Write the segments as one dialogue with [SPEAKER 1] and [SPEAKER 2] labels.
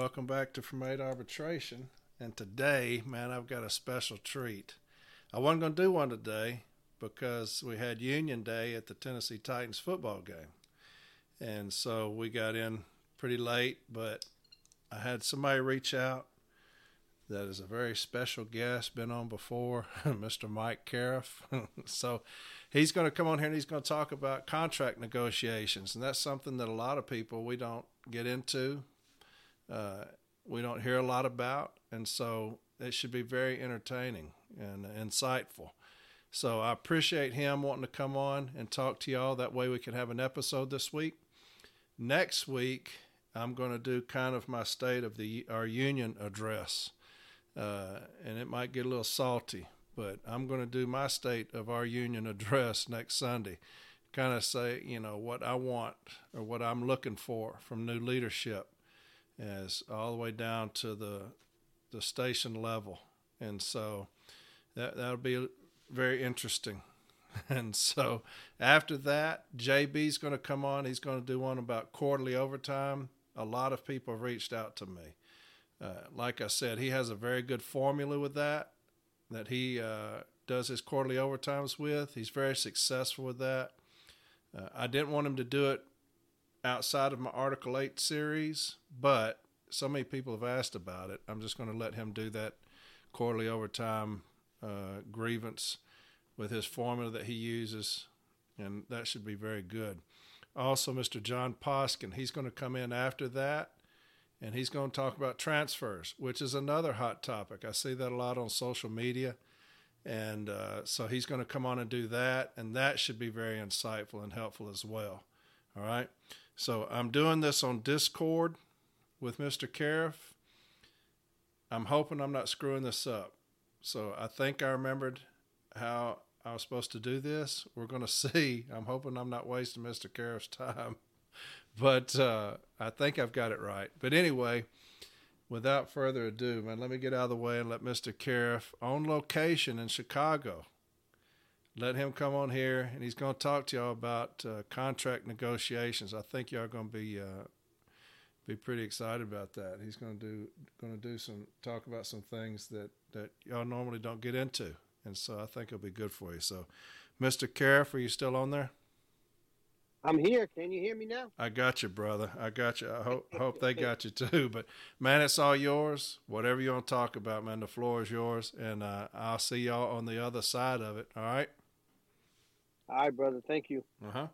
[SPEAKER 1] welcome back to Eight Arbitration. And today, man, I've got a special treat. I wasn't going to do one today because we had Union Day at the Tennessee Titans football game. And so we got in pretty late, but I had somebody reach out that is a very special guest, been on before, Mr. Mike Caref. so he's going to come on here and he's going to talk about contract negotiations. And that's something that a lot of people we don't get into, uh, we don't hear a lot about. And so it should be very entertaining and insightful. So I appreciate him wanting to come on and talk to y'all. That way we can have an episode this week. Next week, I'm going to do kind of my state of the our union address uh, and it might get a little salty, but I'm going to do my state of our union address next Sunday. Kind of say, you know, what I want or what I'm looking for from new leadership, as all the way down to the the station level, and so that that'll be very interesting. And so after that, JB's going to come on. He's going to do one about quarterly overtime. A lot of people have reached out to me uh, like I said, he has a very good formula with that that he uh, does his quarterly overtimes with. He's very successful with that. Uh, I didn't want him to do it outside of my Article 8 series, but so many people have asked about it. I'm just going to let him do that quarterly overtime uh, grievance with his formula that he uses, and that should be very good. Also, Mr. John Poskin, he's going to come in after that and he's going to talk about transfers, which is another hot topic. I see that a lot on social media. And uh, so he's going to come on and do that, and that should be very insightful and helpful as well. All right. So I'm doing this on Discord with Mr. Caref. I'm hoping I'm not screwing this up. So I think I remembered how I was supposed to do this. We're going to see. I'm hoping I'm not wasting Mr. Caref's time but uh, I think I've got it right. But anyway, without further ado, man, let me get out of the way and let Mr. Caref on location in Chicago. Let him come on here, and he's going to talk to y'all about uh, contract negotiations. I think y'all are going to be uh, be pretty excited about that. He's going to do going to do some talk about some things that that y'all normally don't get into, and so I think it'll be good for you. So, Mr. Caref, are you still on there?
[SPEAKER 2] I'm here. Can you hear me now?
[SPEAKER 1] I got you, brother. I got you. I hope hope they got you too. But man, it's all yours. Whatever you want to talk about, man, the floor is yours, and uh, I'll see y'all on the other side of it. All right.
[SPEAKER 2] All right, brother. Thank you.
[SPEAKER 1] Uh huh.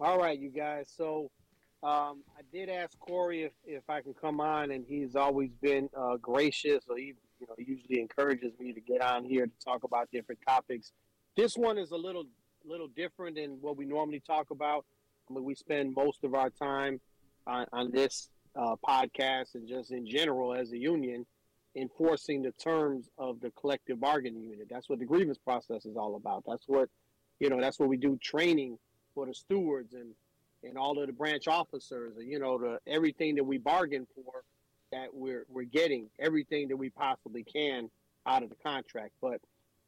[SPEAKER 2] All right, you guys. So um, I did ask Corey if, if I can come on, and he's always been uh, gracious. So he you know usually encourages me to get on here to talk about different topics. This one is a little little different than what we normally talk about. I mean, we spend most of our time on, on this uh, podcast and just in general as a union enforcing the terms of the collective bargaining unit. That's what the grievance process is all about. That's what you know. That's what we do training for the stewards and and all of the branch officers. And, you know, the everything that we bargain for that we're we're getting everything that we possibly can out of the contract. But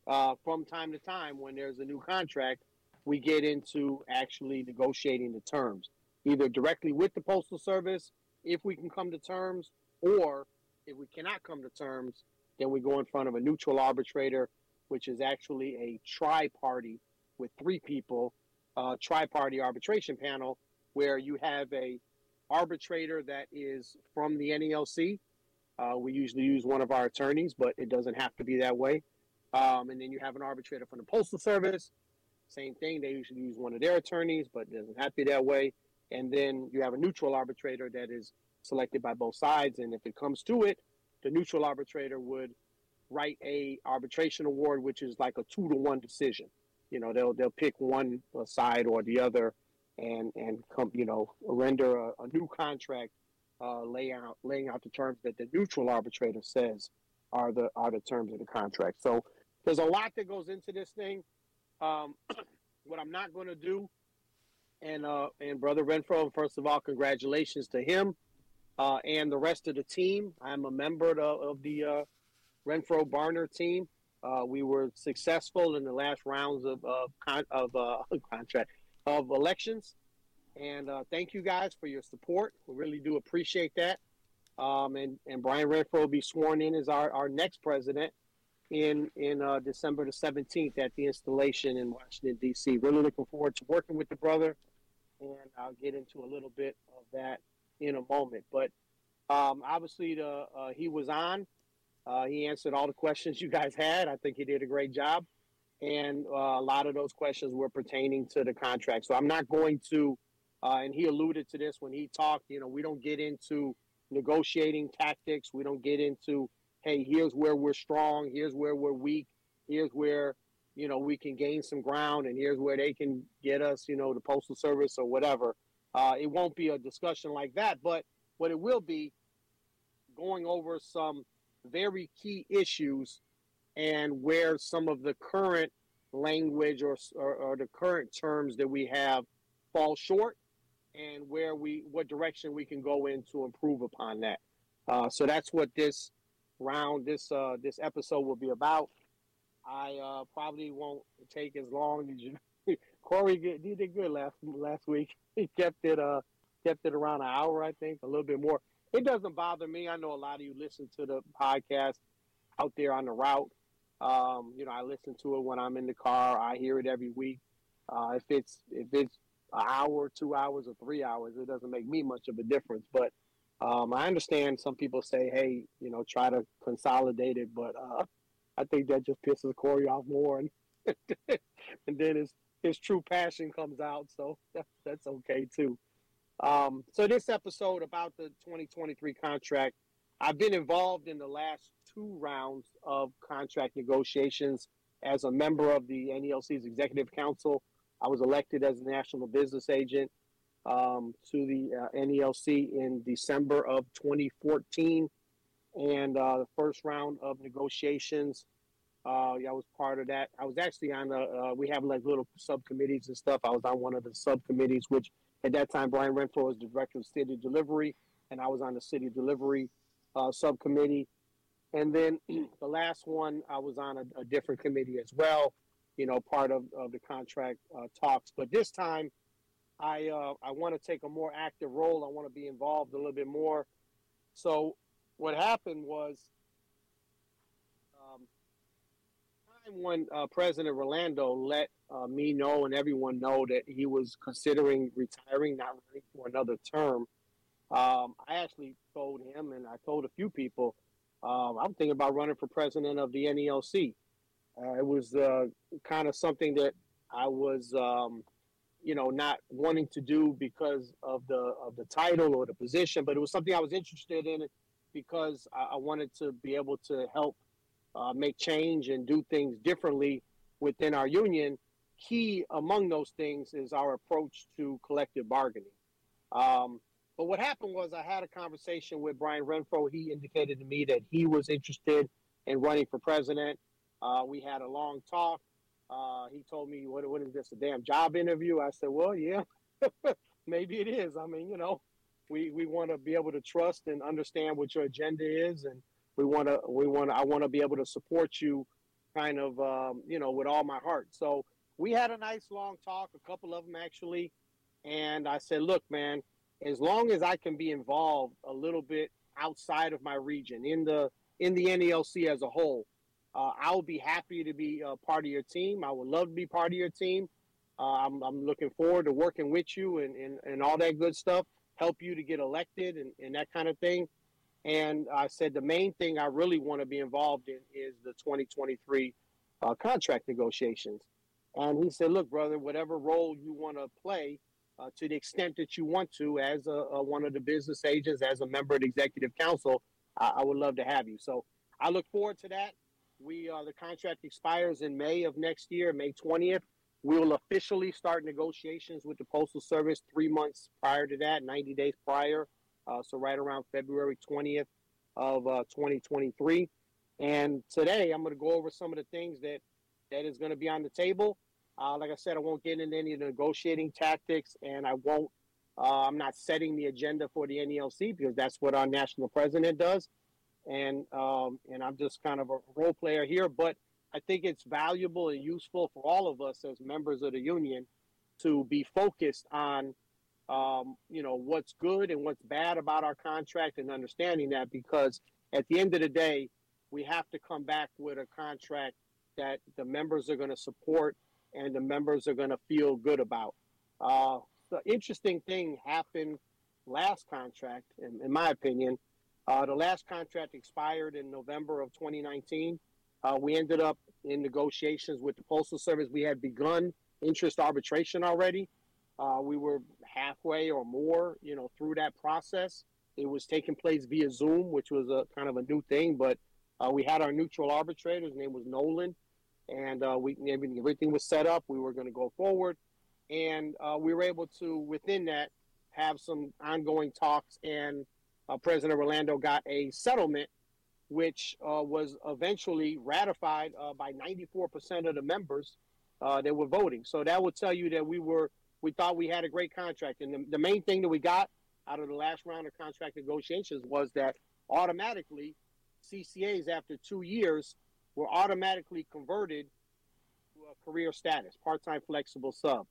[SPEAKER 2] uh, from time to time, when there's a new contract, we get into actually negotiating the terms, either directly with the postal service if we can come to terms, or if we cannot come to terms, then we go in front of a neutral arbitrator, which is actually a tri-party with three people, uh, tri-party arbitration panel, where you have a arbitrator that is from the NALC. Uh, we usually use one of our attorneys, but it doesn't have to be that way. Um, and then you have an arbitrator from the Postal Service. Same thing. They usually use one of their attorneys, but it doesn't have to be that way. And then you have a neutral arbitrator that is selected by both sides. And if it comes to it, the neutral arbitrator would write a arbitration award, which is like a two to one decision. You know, they'll they'll pick one side or the other and and come you know render a, a new contract uh, lay out laying out the terms that the neutral arbitrator says are the are the terms of the contract. So there's a lot that goes into this thing. Um, what I'm not going to do, and uh, and brother Renfro, first of all, congratulations to him uh, and the rest of the team. I'm a member of, the uh, Renfro Barner team. Uh, we were successful in the last rounds of of, con- of uh, contract of elections. And uh, thank you guys for your support. We really do appreciate that. Um, and, and Brian Renfro will be sworn in as our, our next president in in uh, December the 17th at the installation in Washington, D.C. Really looking forward to working with the brother. And I'll get into a little bit of that in a moment. But um, obviously, the, uh, he was on. Uh, he answered all the questions you guys had. I think he did a great job. And uh, a lot of those questions were pertaining to the contract. So I'm not going to, uh, and he alluded to this when he talked, you know, we don't get into negotiating tactics. We don't get into, hey, here's where we're strong, here's where we're weak, here's where, you know, we can gain some ground, and here's where they can get us, you know, the Postal Service or whatever. Uh, it won't be a discussion like that, but what it will be going over some very key issues and where some of the current language or, or, or, the current terms that we have fall short and where we what direction we can go in to improve upon that. Uh, so that's what this round this uh, this episode will be about. I uh, probably won't take as long as you corey did, did good last last week he kept it uh kept it around an hour i think a little bit more it doesn't bother me. I know a lot of you listen to the podcast out there on the route. Um, you know, I listen to it when I'm in the car. I hear it every week. Uh, if it's if it's an hour, two hours, or three hours, it doesn't make me much of a difference. But um, I understand some people say, "Hey, you know, try to consolidate it," but uh, I think that just pisses Corey off more, and and then his his true passion comes out. So that, that's okay too. Um, so this episode about the 2023 contract, I've been involved in the last two rounds of contract negotiations as a member of the NALC's executive council. I was elected as a national business agent um, to the uh, NALC in December of 2014, and uh, the first round of negotiations. Uh, I was part of that. I was actually on the. Uh, we have like little subcommittees and stuff. I was on one of the subcommittees, which at that time, Brian Renfro was the director of city delivery, and I was on the city delivery uh, subcommittee. And then the last one, I was on a, a, different committee as well, you know, part of, of the contract uh, talks. But this time, I uh, I want to take a more active role. I want to be involved a little bit more. So what happened was when uh, President Rolando let uh, me know and everyone know that he was considering retiring, not running for another term, um, I actually told him and I told a few people um, I'm thinking about running for president of the NALC. Uh, it was uh, kind of something that I was, um, you know, not wanting to do because of the of the title or the position, but it was something I was interested in because I, I wanted to be able to help uh, make change and do things differently within our union. Key among those things is our approach to collective bargaining. Um, but what happened was I had a conversation with Brian Renfro. He indicated to me that he was interested in running for president. Uh, we had a long talk. Uh, he told me, what, what is this, a damn job interview? I said, well, yeah, maybe it is. I mean, you know, we, we want to be able to trust and understand what your agenda is and we want to we want I want to be able to support you kind of um, you know with all my heart. So we had a nice long talk, a couple of them actually, and I said, look, man, as long as I can be involved a little bit outside of my region in the in the NALC as a whole, uh, I will be happy to be a part of your team. I would love to be part of your team. Uh, I'm, I'm looking forward to working with you and, and, and all that good stuff, help you to get elected and, and that kind of thing. And I said the main thing I really want to be involved in is the 2023 uh, contract negotiations. And he said, "Look, brother, whatever role you want to play, uh, to the extent that you want to, as a, a, one of the business agents, as a member of the executive council, I, I would love to have you. So I look forward to that. We uh, the contract expires in May of next year, May 20th. We will officially start negotiations with the Postal Service three months prior to that, 90 days prior. Uh, so right around February 20th of uh, 2023. And today I'm going to go over some of the things that that is going to be on the table. Uh, like I said, I won't get into any negotiating tactics, and I won't. Uh, I'm not setting the agenda for the NALC because that's what our national president does, and um, and I'm just kind of a role player here. But I think it's valuable and useful for all of us as members of the union to be focused on um, you know, what's good and what's bad about our contract and understanding that because at the end of the day, we have to come back with a contract that the members are going to support and the members are going to feel good about. Uh, the interesting thing happened last contract, in, in my opinion. Uh, the last contract expired in November of 2019. Uh, we ended up in negotiations with the Postal Service. We had begun interest arbitration already. Uh, we were halfway or more, you know, through that process. It was taking place via Zoom, which was a kind of a new thing, but uh, we had our neutral arbitrator. His name was Nolan, and uh, we everything was set up. We were going to go forward, and uh, we were able to within that have some ongoing talks. And uh, President Rolando got a settlement, which uh, was eventually ratified uh, by 94% of the members that were voting. So that would tell you that we were we thought we had a great contract, and the, the main thing that we got out of the last round of contract negotiations was that automatically CCAs after two years were automatically converted to a career status, part-time flexible sub,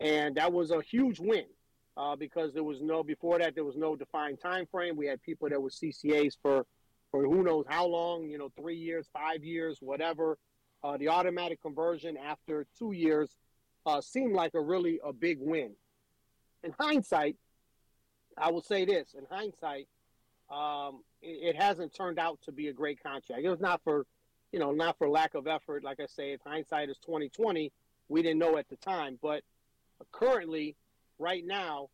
[SPEAKER 2] and that was a huge win uh, because there was no before that there was no defined time frame. We had people that were CCAs for for who knows how long, you know, three years, five years, whatever. Uh, the automatic conversion after two years uh, seemed like a really a big win. In hindsight, I will say this: in hindsight, um, it, it, hasn't turned out to be a great contract. It was not for, you know, not for lack of effort. Like I say, if hindsight is twenty twenty, we didn't know at the time. But currently, right now,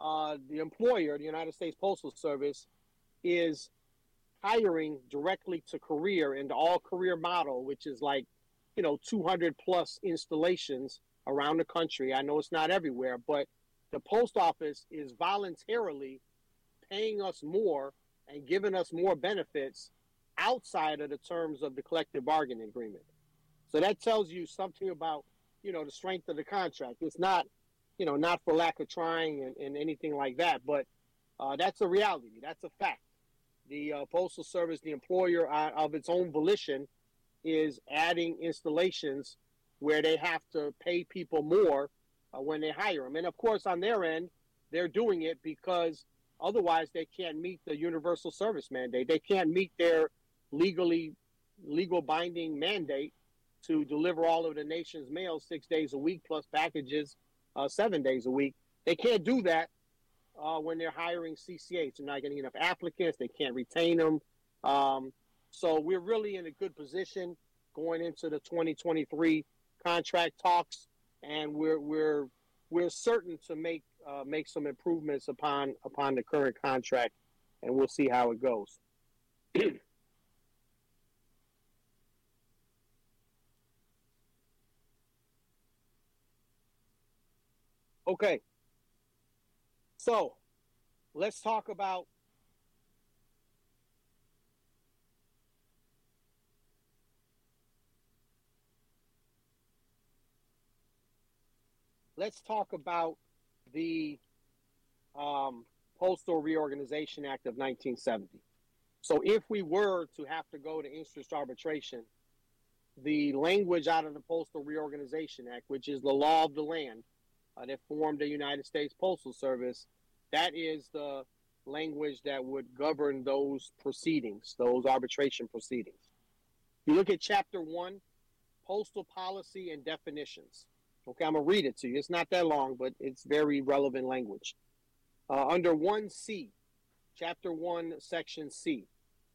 [SPEAKER 2] uh, the employer, the United States Postal Service, is hiring directly to career the all career model, which is like, you know, 200 plus installations around the country. I know it's not everywhere, but the post office is voluntarily paying us more and giving us more benefits outside of the terms of the collective bargaining agreement. So that tells you something about, you know, the strength of the contract. It's not, you know, not for lack of trying and, and anything like that, but uh, that's a reality. That's a fact. The uh, Postal Service, the employer uh, of its own volition, is adding installations where they have to pay people more uh, when they hire them. And of course, on their end, they're doing it because otherwise they can't meet the universal service mandate. They can't meet their legally legal binding mandate to deliver all of the nation's mail six days a week plus packages uh, seven days a week. They can't do that uh, when they're hiring CCAs. They're not getting enough applicants. They can't retain them. Um, so we're really in a good position going into the 2023 contract talks, and we're we're we're certain to make uh, make some improvements upon upon the current contract, and we'll see how it goes. okay, so let's talk about let's talk about the um, Postal Reorganization Act of 1970. So, if we were to have to go to interest arbitration, the language out of the Postal Reorganization Act, which is the law of the land uh, that formed the United States Postal Service, that is the language that would govern those proceedings, those arbitration proceedings. You look at Chapter 1, Postal Policy and Definitions. Okay, I'm going to read it to you. It's not that long, but it's very relevant language. Uh, under 1C, Chapter 1, Section C,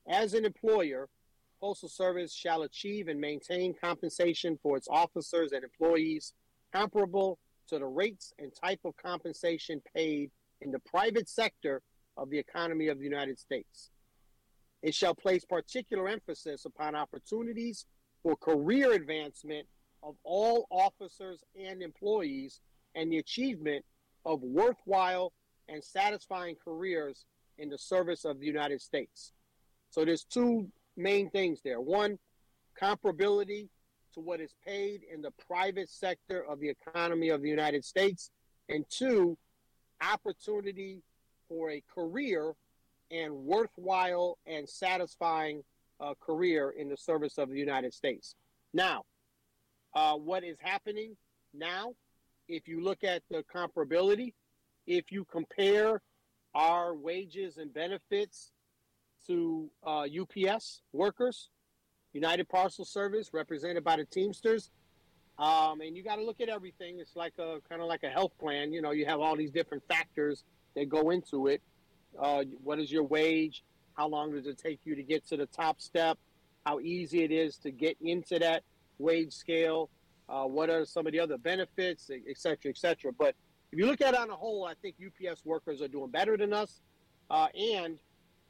[SPEAKER 2] as an employer, Postal Service shall achieve and maintain compensation for its officers and employees comparable to the rates and type of compensation paid in the private sector of the economy of the United States. It shall place particular emphasis upon opportunities for career advancement of all officers and employees and the achievement of worthwhile and satisfying careers in the service of the United States. So there's two main things there. One, comparability to what is paid in the private sector of the economy of the United States. And two, opportunity for a career and worthwhile and satisfying uh, career in the service of the United States. Now, uh, what is happening now, if you look at the comparability, if you compare our wages and benefits to uh, UPS workers, United Parcel Service, represented by the Teamsters, um, and you got to look at everything. It's like a kind of like a health plan. You know, you have all these different factors that go into it. Uh, what is your wage? How long does it take you to get to the top step? How easy it is to get into that wage scale? Uh, what are some of the other benefits, et cetera, et cetera. But if you look at it on a whole, I think UPS workers are doing better than us. Uh, and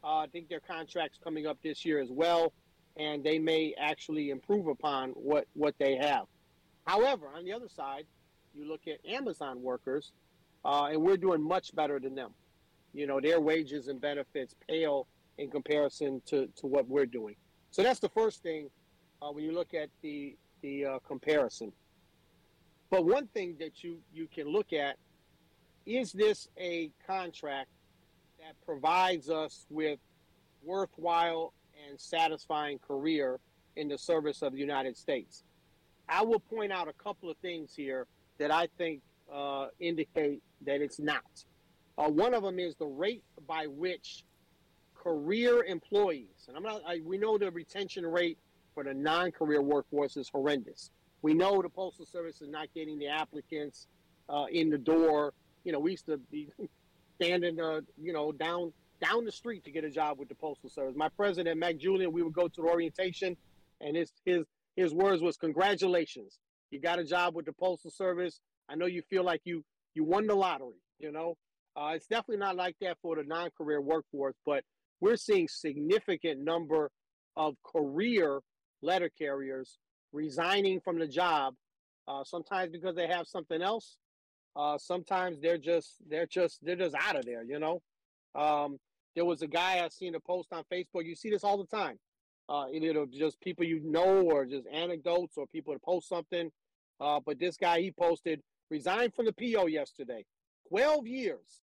[SPEAKER 2] uh, I think their contract's coming up this year as well. And they may actually improve upon what, what they have. However, on the other side, you look at Amazon workers, uh, and we're doing much better than them. You know, their wages and benefits pale in comparison to, to what we're doing. So that's the first thing uh, when you look at the the uh, comparison. But one thing that you you can look at is this a contract that provides us with worthwhile and satisfying career in the service of the United States. I will point out a couple of things here that I think uh, indicate that it's not. Uh, one of them is the rate by which career employees, and I'm not, I, we know the retention rate for the non-career workforce is horrendous. We know the Postal Service is not getting the applicants uh, in the door. You know, we used to be standing, uh, you know, down down the street to get a job with the Postal Service. My president, Mack Julion, we would go to the orientation, and his his his words was, "Congratulations, you got a job with the Postal Service. I know you feel like you you won the lottery. You know, uh, it's definitely not like that for the non-career workforce, but we're seeing significant number of career letter carriers resigning from the job, uh, sometimes because they have something else. Uh, sometimes they're just they're just they're just out of there. You know, um, there was a guy I seen a post on Facebook. You see this all the time. Uh, it'll just people you know or just anecdotes or people that post something. Uh, but this guy he posted resigned from the PO yesterday. Twelve years.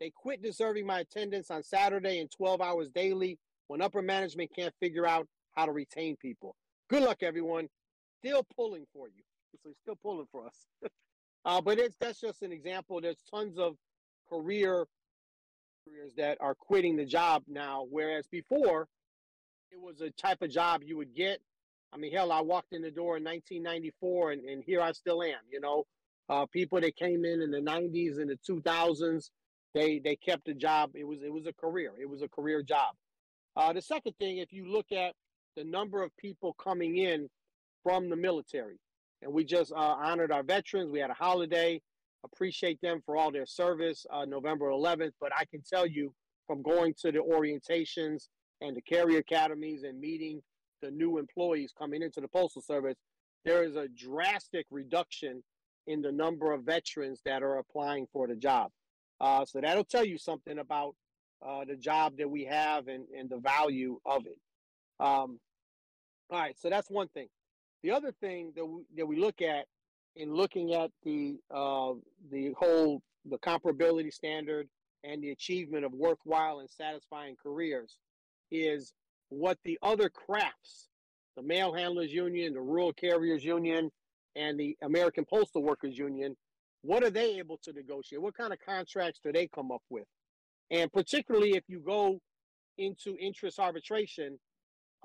[SPEAKER 2] They quit deserving my attendance on Saturday and 12 hours daily when upper management can't figure out how to retain people. Good luck, everyone. Still pulling for you. So he's still pulling for us. uh, but it's that's just an example. There's tons of career careers that are quitting the job now, whereas before it was a type of job you would get. I mean, hell, I walked in the door in 1994, and, and here I still am. You know, uh, people that came in in the 90s and the 2000s, they they kept the job. It was it was a career. It was a career job. Uh, the second thing, if you look at the number of people coming in from the military. And we just uh, honored our veterans. We had a holiday. Appreciate them for all their service uh, November 11th. But I can tell you from going to the orientations and the carrier academies and meeting the new employees coming into the Postal Service, there is a drastic reduction in the number of veterans that are applying for the job. Uh, so that'll tell you something about uh, the job that we have and, and the value of it. Um, all right, so that's one thing. The other thing that we, that we look at in looking at the uh, the whole the comparability standard and the achievement of worthwhile and satisfying careers is what the other crafts, the mail handlers union, the rural carriers union, and the American Postal Workers Union, what are they able to negotiate? What kind of contracts do they come up with? And particularly if you go into interest arbitration,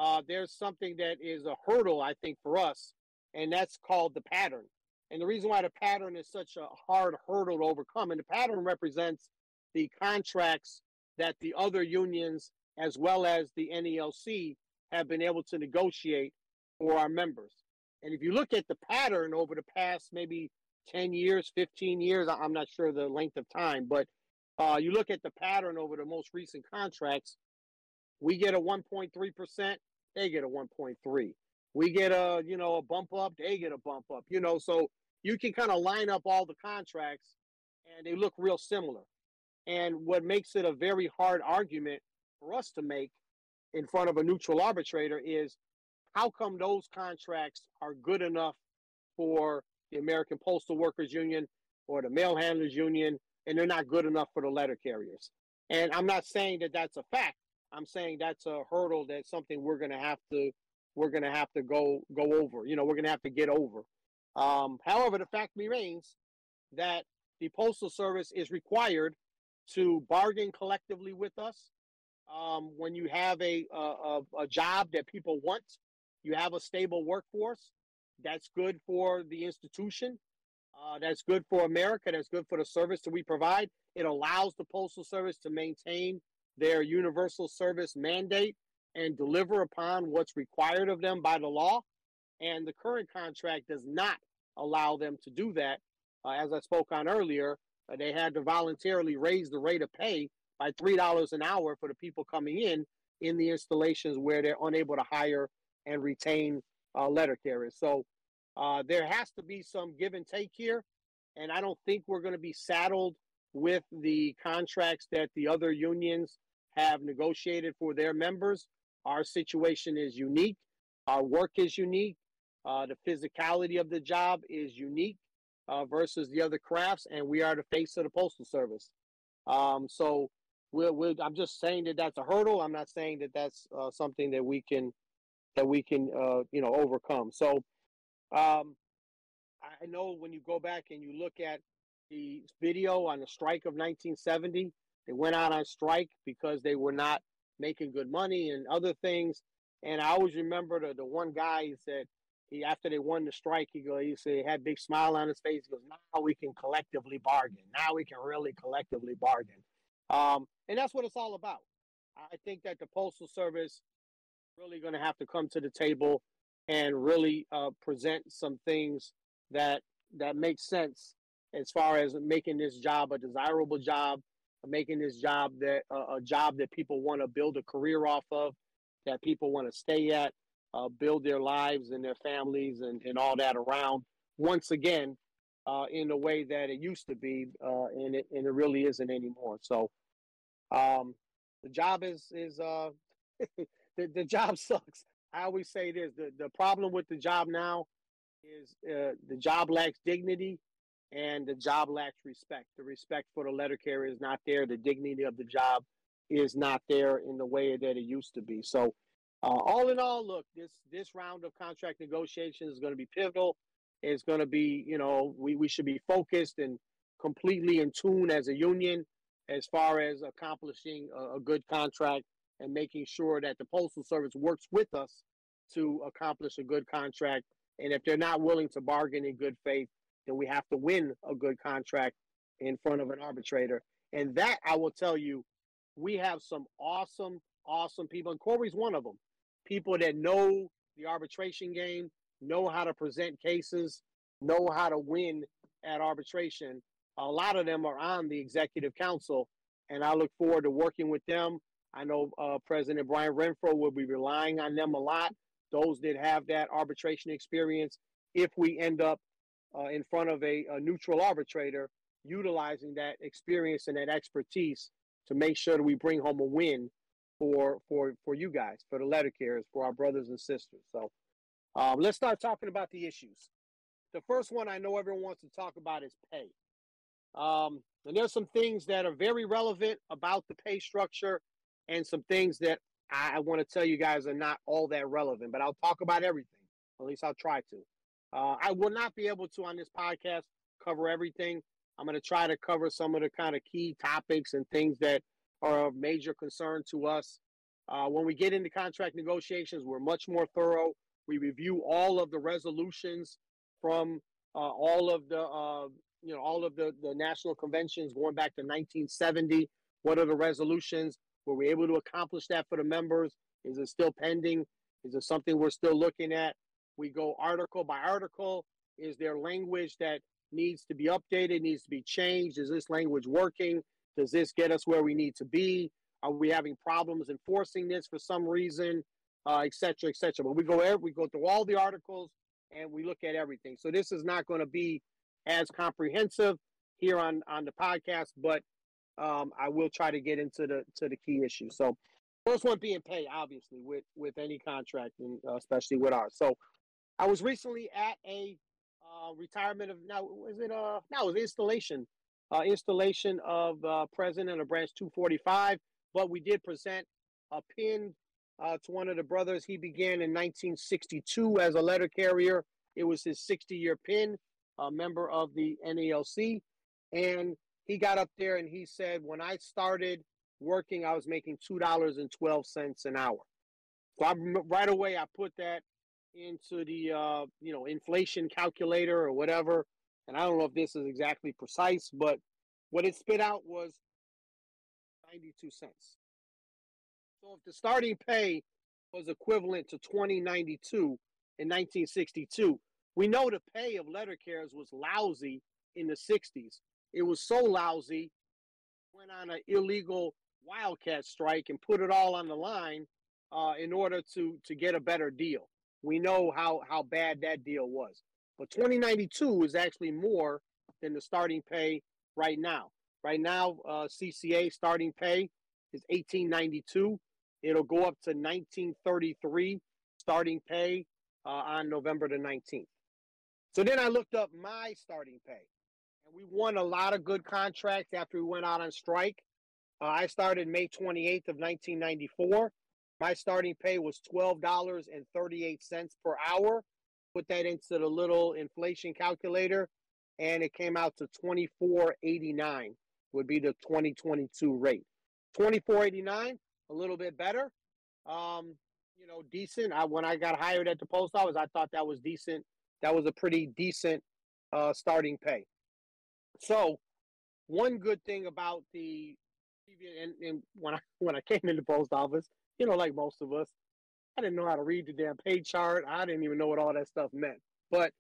[SPEAKER 2] uh, there's something that is a hurdle, I think, for us, and that's called the pattern. And the reason why the pattern is such a hard hurdle to overcome, and the pattern represents the contracts that the other unions, as well as the NALC, have been able to negotiate for our members. And if you look at the pattern over the past maybe 10 years, 15 years, I'm not sure the length of time, but uh, you look at the pattern over the most recent contracts, we get a 1.3%, they get a 1.3. We get a, you know, a bump up, they get a bump up, you know, so you can kind of line up all the contracts and they look real similar. And what makes it a very hard argument for us to make in front of a neutral arbitrator is how come those contracts are good enough for the American Postal Workers Union or the Mail Handlers Union, and they're not good enough for the letter carriers? And I'm not saying that that's a fact. I'm saying that's a hurdle that's something we're going to have to we're going to have to go go over. You know, we're going to have to get over. Um, however, the fact remains that the Postal Service is required to bargain collectively with us. Um, when you have a, a, a job that people want, you have a stable workforce. That's good for the institution. Uh, that's good for America. That's good for the service that we provide. It allows the Postal Service to maintain their universal service mandate and deliver upon what's required of them by the law. And the current contract does not allow them to do that. Uh, as I spoke on earlier, uh, they had to voluntarily raise the rate of pay by $3 an hour for the people coming in in the installations where they're unable to hire and retain uh, letter carriers. So uh, there has to be some give and take here. And I don't think we're going to be saddled with the contracts that the other unions have negotiated for their members. Our situation is unique. Our work is unique. Uh, the physicality of the job is unique uh, versus the other crafts, and we are the face of the postal service. Um, so we're, we're, I'm just saying that that's a hurdle. I'm not saying that that's uh, something that we can that we can uh, you know overcome. So um, I know when you go back and you look at the video on the strike of 1970, they went out on strike because they were not making good money and other things. And I always remember the, the one guy he said he after they won the strike, he go he said he had big smile on his face. He goes, now we can collectively bargain. Now we can really collectively bargain. Um, and that's what it's all about. I think that the Postal Service really going to have to come to the table and really uh, present some things that that make sense as far as making this job a desirable job, making this job that uh, a job that people want to build a career off of, that people want to stay at, uh, build their lives and their families and, and all that around. Once again, uh, in the way that it used to be, uh, and it and it really isn't anymore. So, um, the job is is uh, the, the job sucks. I always say this: the the problem with the job now is uh, the job lacks dignity and the job lacks respect. The respect for the letter carrier is not there. The dignity of the job is not there in the way that it used to be. So, uh, all in all, look, this this round of contract negotiations is going to be pivotal. It's going to be, you know, we, we should be focused and completely in tune as a union as far as accomplishing a, a good contract and making sure that the Postal Service works with us to accomplish a good contract. And if they're not willing to bargain in good faith, then we have to win a good contract in front of an arbitrator. And that I will tell you, we have some awesome, awesome people. And Corey's one of them. People that know the arbitration game, know how to present cases, know how to win at arbitration. A lot of them are on the executive council, and I look forward to working with them. I know uh, President Brian Renfro will be relying on them a lot. Those that have that arbitration experience, if we end up uh, in front of a, a, neutral arbitrator, utilizing that experience and that expertise to make sure that we bring home a win for for for you guys, for the letter carriers, for our brothers and sisters. So um, let's start talking about the issues. The first one I know everyone wants to talk about is pay. Um, and there's some things that are very relevant about the pay structure and some things that I, I want to tell you guys are not all that relevant, but I'll talk about everything. At least I'll try to. Uh, I will not be able to on this podcast cover everything. I'm going to try to cover some of the kind of key topics and things that are of major concern to us. Uh, when we get into contract negotiations, we're much more thorough. We review all of the resolutions from uh, all of the, uh, you know, all of the, the national conventions going back to 1970. What are the resolutions? Were we able to accomplish that for the members? Is it still pending? Is it something we're still looking at? We go article by article. Is there language that needs to be updated, needs to be changed? Is this language working? Does this get us where we need to be? Are we having problems enforcing this for some reason, uh, et cetera, et cetera? But we go we go through all the articles and we look at everything. So this is not going to be as comprehensive here on on the podcast, but um, I will try to get into the to the key issues. So first one being pay, obviously, with with any contract, and uh, especially with ours. So I was recently at a uh, retirement of now was it uh now it was installation uh, installation of uh, president of branch 245, but we did present a pin uh, to one of the brothers. He began in 1962 as a letter carrier. It was his 60 year pin, a member of the NALC. And he got up there and he said, when I started working, I was making $2.12 an hour. So I, right away, I put that into the, uh, you know, inflation calculator or whatever. And I don't know if this is exactly precise, but what it spit out was 92 cents. So if the starting pay was equivalent to 2092 in 1962, we know the pay of letter carriers was lousy in the 60s. It was so lousy, went on an illegal wildcat strike and put it all on the line uh, in order to to get a better deal. We know how how bad that deal was. But 2092 is actually more than the starting pay right now. Right now, uh, CCA starting pay is 1892. It'll go up to 1933 starting pay uh, on November the 19th. So then I looked up my starting pay, and we won a lot of good contracts after we went out on strike. Uh, I started May 28th of 1994. My starting pay was $12.38 per hour. Put that into the little inflation calculator, and it came out to 24.89 would be the 2022 rate. 24.89, a little bit better. Um, you know, decent. I when I got hired at the post office, I thought that was decent. That was a pretty decent uh, starting pay. So, one good thing about the and, and when I when I came in the post office, you know, like most of us, I didn't know how to read the damn pay chart. I didn't even know what all that stuff meant. But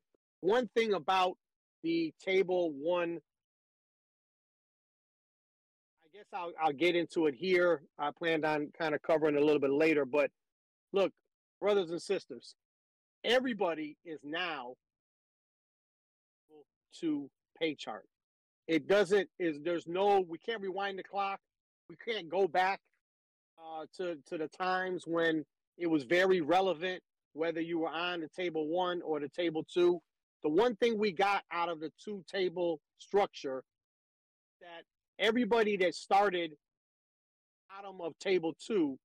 [SPEAKER 2] one thing about the table one, I guess I'll, I'll get into it here. I planned on kind of covering a little bit later. But look, brothers and sisters, everybody is now to pay chart. It doesn't is there's no we can't rewind the clock. We can't go back uh, to to the times when it was very relevant, whether you were on the table one or the table two. The one thing we got out of the two table structure that everybody that started bottom of table two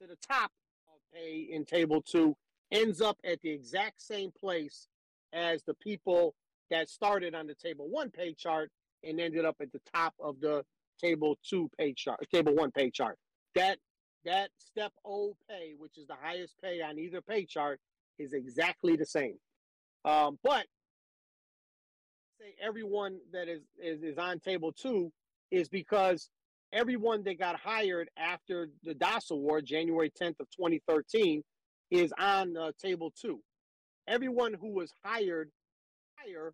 [SPEAKER 2] to the top of pay in table two ends up at the exact same place as the people that started on the table one pay chart and ended up at the top of the table two pay chart, table one pay chart. That that step O pay, which is the highest pay on either pay chart, is exactly the same. Um, but say everyone that is, is is on table two is because everyone that got hired after the DAS award, January 10th of 2013, is on uh, table two. Everyone who was hired prior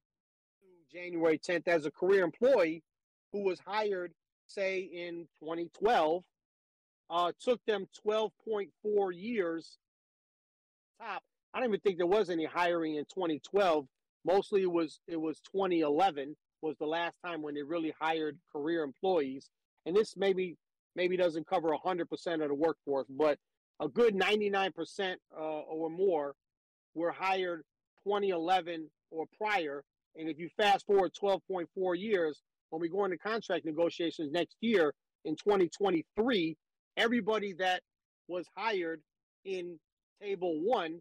[SPEAKER 2] to January 10th as a career employee, who was hired, say, in 2012, uh, took them 12.4 years top. I don't even think there was any hiring in 2012. Mostly it was it was 2011 was the last time when they really hired career employees. And this maybe maybe doesn't cover 100% of the workforce, but a good 99% uh, or more were hired 2011 or prior. And if you fast forward 12.4 years, when we go into contract negotiations next year in 2023, everybody that was hired in table one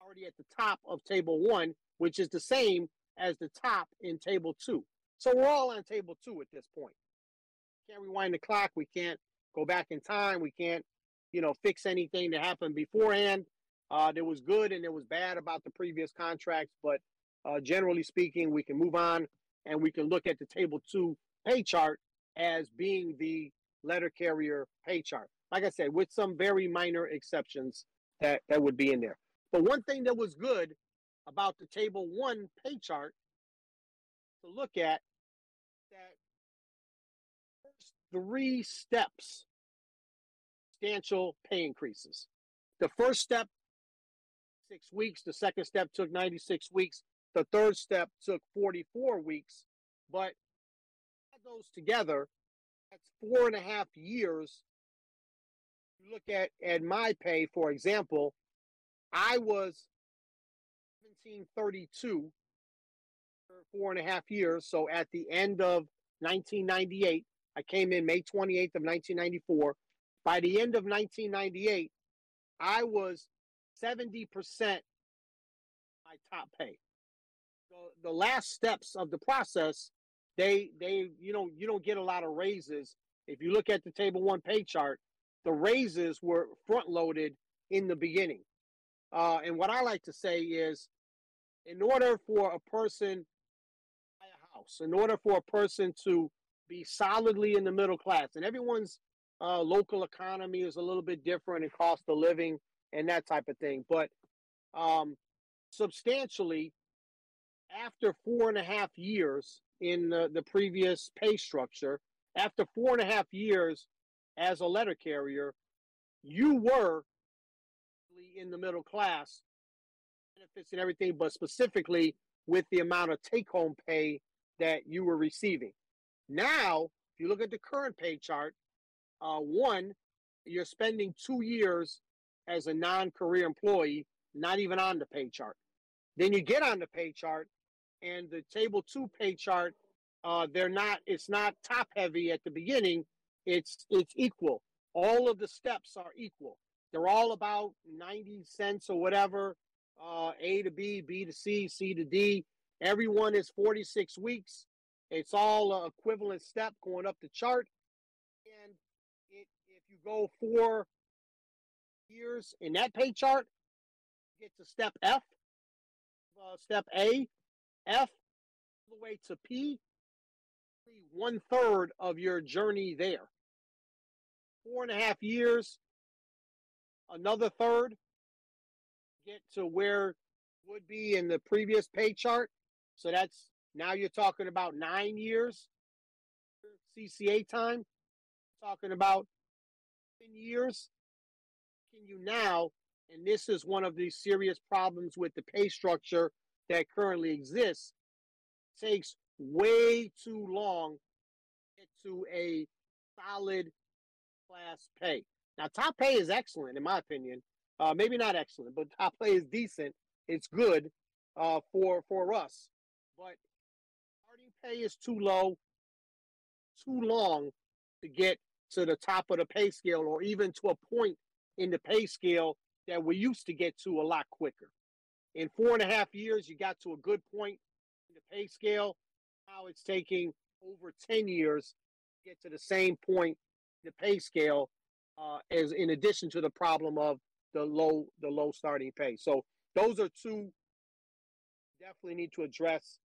[SPEAKER 2] already at the top of table one, which is the same as the top in table two. So we're all on table two at this point. Can't rewind the clock. We can't go back in time. We can't, you know, fix anything that happened beforehand. Uh, there was good and there was bad about the previous contracts, but uh, generally speaking, we can move on and we can look at the table two pay chart as being the letter carrier pay chart. Like I said, with some very minor exceptions that, that would be in there. But one thing that was good about the table one pay chart to look at that first three steps substantial pay increases. The first step, six weeks. The second step took 96 weeks. The third step took 44 weeks. But those together, that's four and a half years. Look at, at my pay, for example, I was 1732 for four and a half years. So at the end of 1998, I came in May 28th of 1994. By the end of 1998, I was 70% my top pay. the last steps of the process, they they you know you don't get a lot of raises. If you look at the table one pay chart, the raises were front loaded in the beginning. Uh, and what I like to say is, in order for a person buy a house, in order for a person to be solidly in the middle class, and everyone's uh, local economy is a little bit different in cost of living and that type of thing, but um, substantially, after four and a half years in the, the previous pay structure, after four and a half years as a letter carrier, you were in the middle class, benefits and everything, but specifically with the amount of take home pay that you were receiving. Now, if you look at the current pay chart, uh, one, you're spending two years as a non career employee, not even on the pay chart. Then you get on the pay chart, and the table two pay chart, uh, they're not. It's not top heavy at the beginning. It's it's equal. All of the steps are equal. They're all about ninety cents or whatever. Uh, a to B, B to C, C to D. Everyone is forty six weeks. It's all equivalent step going up the chart. And it, if you go four years in that pay chart, get to step F, uh, step A, F, all the way to P, one third of your journey there. Four and a half years, another third, get to where would be in the previous pay chart. So that's now you're talking about nine years CCA time. Talking about 10 years. Can you now, and this is one of the serious problems with the pay structure that currently exists, takes way too long to to a solid class pay. Now, top pay is excellent, in my opinion. Uh, maybe not excellent, but top pay is decent. It's good uh, for for us. But starting pay is too low, too long to get to the top of the pay scale, or even to a point in the pay scale that we used to get to a lot quicker. In four and a half years, you got to a good point in the pay scale. Now it's taking over 10 years to get to the same point in the pay scale, uh, as in addition to the problem of the low the low starting pay. So those are two definitely need to address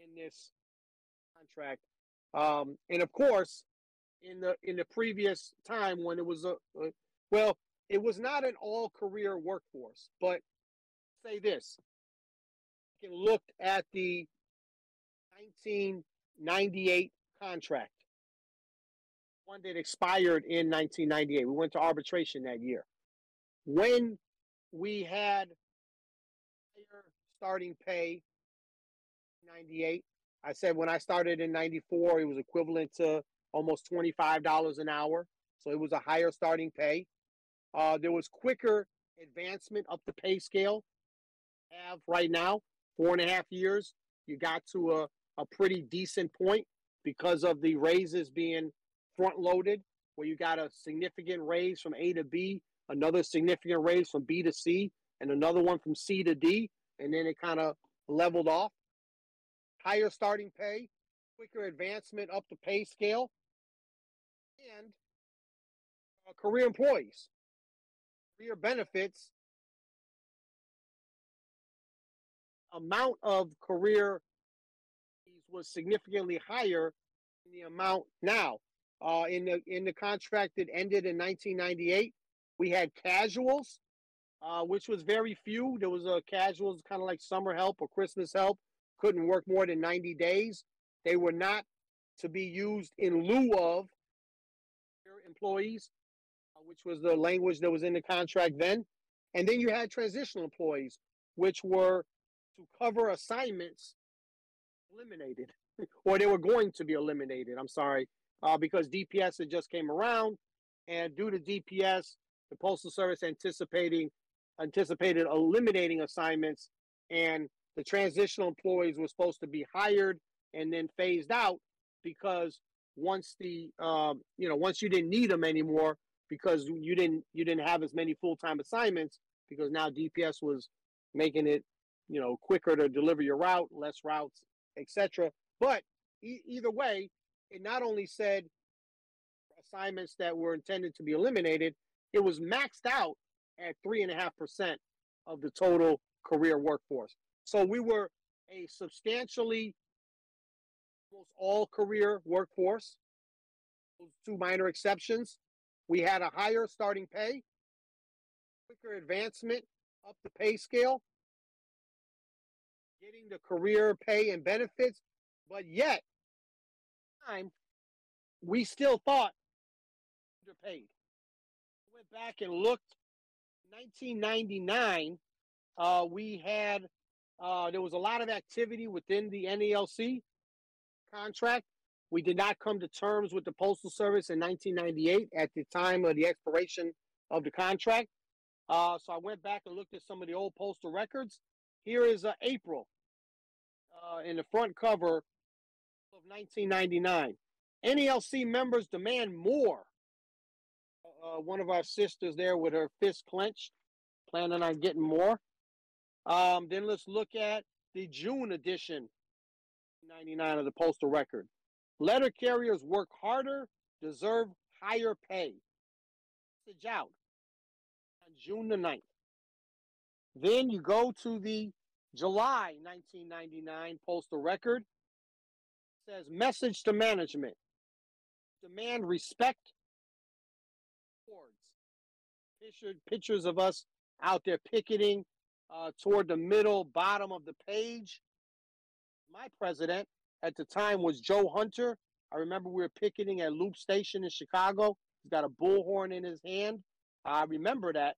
[SPEAKER 2] in this contract. Um, and of course, in the in the previous time when it was a, a well, it was not an all career workforce, but say this: you can look at the 1998 contract, one that expired in 1998. We went to arbitration that year. When we had higher starting pay, 98. I said when I started in 94, it was equivalent to almost $25 an hour. So it was a higher starting pay. Uh, there was quicker advancement up the pay scale. Have right now, four and a half years, you got to a, a pretty decent point because of the raises being front loaded, where you got a significant raise from A to B, another significant raise from B to C, and another one from C to D, and then it kind of leveled off. Higher starting pay, quicker advancement up the pay scale, and uh, career employees, career benefits, amount of career was significantly higher than the amount now. Uh, in the in the contract that ended in 1998, we had casuals, uh, which was very few. There was a casuals kind of like summer help or Christmas help, couldn't work more than 90 days. They were not to be used in lieu of employees, uh, which was the language that was in the contract then. And then you had transitional employees, which were to cover assignments eliminated, or they were going to be eliminated. I'm sorry, uh, because DPS had just came around, and due to DPS, the Postal Service anticipating anticipated eliminating assignments, and the transitional employees were supposed to be hired and then phased out because once the um, you know once you didn't need them anymore because you didn't you didn't have as many full time assignments because now DPS was making it you know, quicker to deliver your route, less routes, etc. But e- either way, it not only said assignments that were intended to be eliminated, it was maxed out at three and a half percent of the total career workforce. So we were a substantially almost all career workforce. Two minor exceptions. We had a higher starting pay, quicker advancement up the pay scale, getting the career pay and benefits, but yet time we still thought underpaid. We went back and looked 1999 uh, we had uh, there was a lot of activity within the NALC contract. We did not come to terms with the Postal Service in 1998 at the time of the expiration of the contract. Uh, so I went back and looked at some of the old postal records. Here is uh, April uh, in the front cover of 1999. NALC members demand more. Uh, one of our sisters there with her fist clenched, planning on getting more. Um, then let's look at the June edition, 99 of the Postal Record. Letter carriers work harder, deserve higher pay. Message out on June the 9th. Then you go to the July 1999 Postal Record. Says message to management. Demand respect towards pictures of us out there picketing uh, toward the middle bottom of the page. My president at the time was Joe Hunter. I remember we were picketing at Loop Station in Chicago. He's got a bullhorn in his hand. I remember that.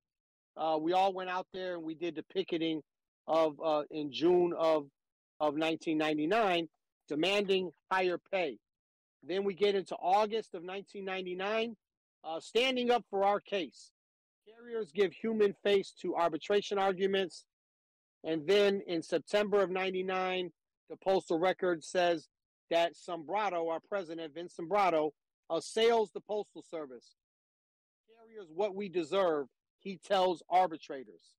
[SPEAKER 2] Uh, we all went out there and we did the picketing of uh, in June of of 1999, demanding higher pay. Then we get into August of 1999, uh, standing up for our case. Carriers give human face to arbitration arguments. And then in September of 99, the Postal Record says that Sombrotto, our president, Vince Sombrotto, assails the Postal Service. Carriers what we deserve, he tells arbitrators.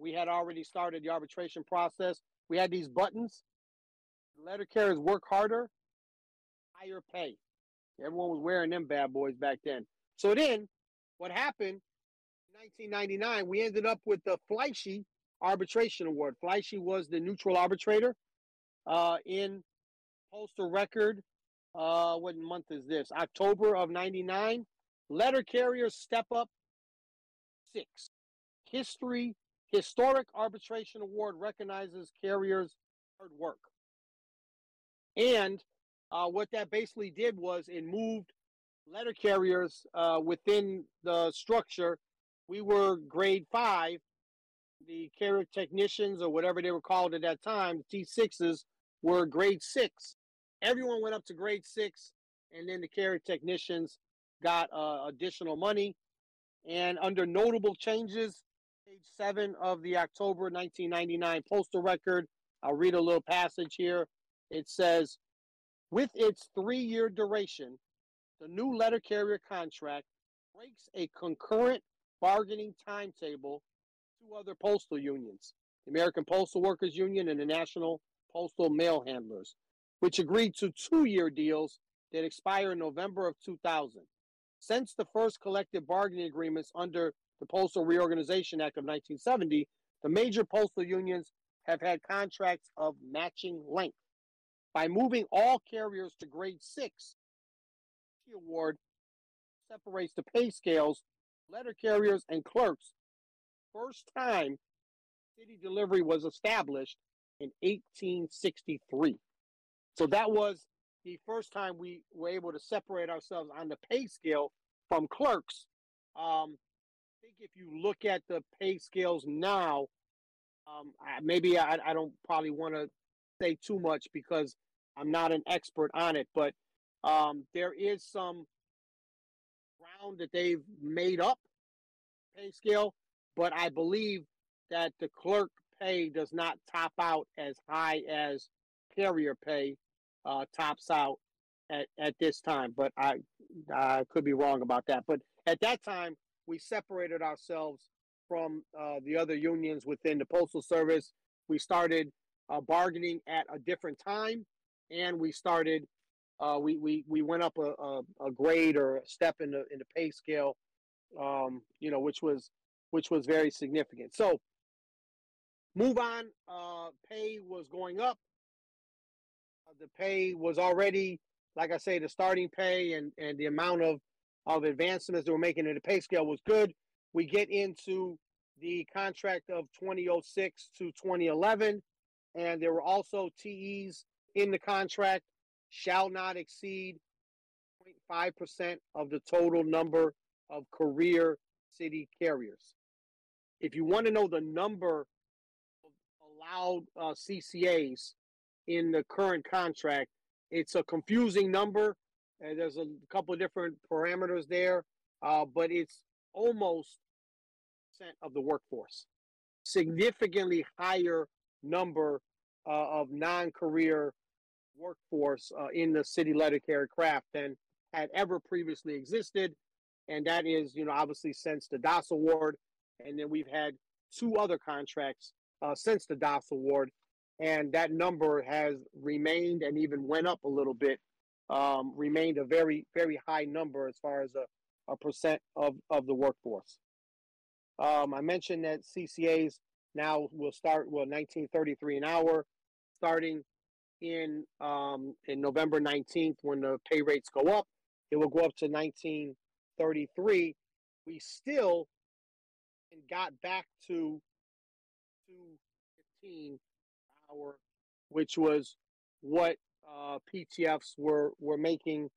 [SPEAKER 2] We had already started the arbitration process. We had these buttons. Letter carriers work harder, higher pay. Everyone was wearing them bad boys back then. So then, what happened 1999, we ended up with the Fleischli Arbitration Award. Fleischli was the neutral arbitrator uh, in Postal Record. Uh, what month is this? October of 99. Letter carriers step up six. History, Historic Arbitration Award recognizes carriers' hard work. And uh, what that basically did was it moved letter carriers uh, within the structure we were grade five. The carrier technicians, or whatever they were called at that time, the T6s, were grade six. Everyone went up to grade six, and then the carrier technicians got uh, additional money. And under notable changes, page seven of the October 1999 postal record, I'll read a little passage here. It says, with its three year duration, the new letter carrier contract breaks a concurrent bargaining timetable to other postal unions, the American Postal Workers Union and the National Postal Mail Handlers, which agreed to two year deals that expire in November of 2000. Since the first collective bargaining agreements under the Postal Reorganization Act of 1970, the major postal unions have had contracts of matching length. By moving all carriers to grade six, the award separates the pay scales letter carriers, and clerks. First time city delivery was established in 1863. So that was the first time we were able to separate ourselves on the pay scale from clerks. Um, if you look at the pay scales now, um, maybe I, I don't probably want to say too much because I'm not an expert on it, but um, there is some ground that they've made up pay scale, but I believe that the clerk pay does not top out as high as carrier pay uh, tops out at, at this time. But I, I could be wrong about that. But at that time, we separated ourselves from uh, the other unions within the Postal Service. we started uh, bargaining at a different time, and we started uh, we, we we went up a, a, a, grade or a step in the in the pay scale, um, you know, which was which was very significant. So, move on. Uh, pay was going up. The pay was already, like I say, the starting pay and and the amount of of advancements that were making in the pay scale was good. We get into the contract of 2006 to 2011, and there were also TEs in the contract shall not exceed 0.5% of the total number of career city carriers. If you want to know the number of allowed uh, CCAs in the current contract, it's a confusing number. And there's a couple different parameters there, uh, but it's almost percent of the workforce. Significantly higher number uh, of non-career workforce uh, in the city letter carrier craft than had ever previously existed. And that is, you know, obviously since the Das award. And then we've had two other contracts uh, since the Das award. And that number has remained and even went up a little bit, um, remained a very, very high number as far as a, a percent of, of the workforce. Um, I mentioned that CCAs now will start, well, 1933 an hour, starting in um, in November 19th when the pay rates go up. It will go up to 1933. We still got back to 215 hour, which was what uh, PTFs were were making.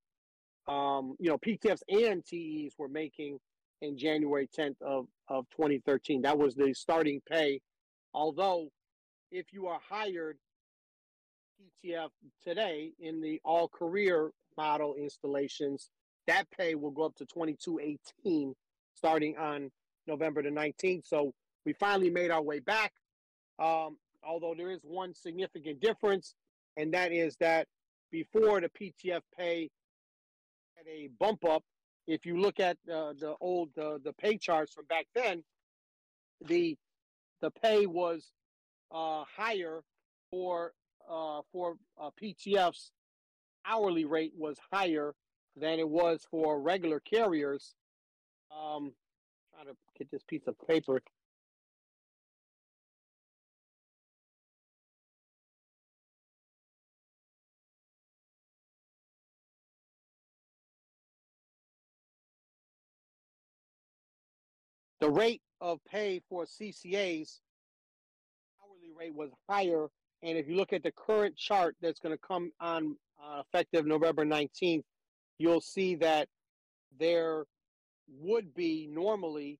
[SPEAKER 2] Um, you know, PTFs and TEs were making in January 10th of, of 2013. That was the starting pay. Although, if you are hired PTF today in the all career model installations, that pay will go up to 2218 starting on November the 19th. So we finally made our way back. Um, although there is one significant difference, and that is that before the PTF pay had a bump up, if you look at uh, the old uh, the pay charts from back then, the the pay was uh, higher for uh, for uh, PTF's hourly rate was higher than it was for regular carriers. Um, trying to get this piece of paper. The rate of pay for CCAs hourly rate was higher and if you look at the current chart that's going to come on uh, effective November 19th, you'll see that there would be normally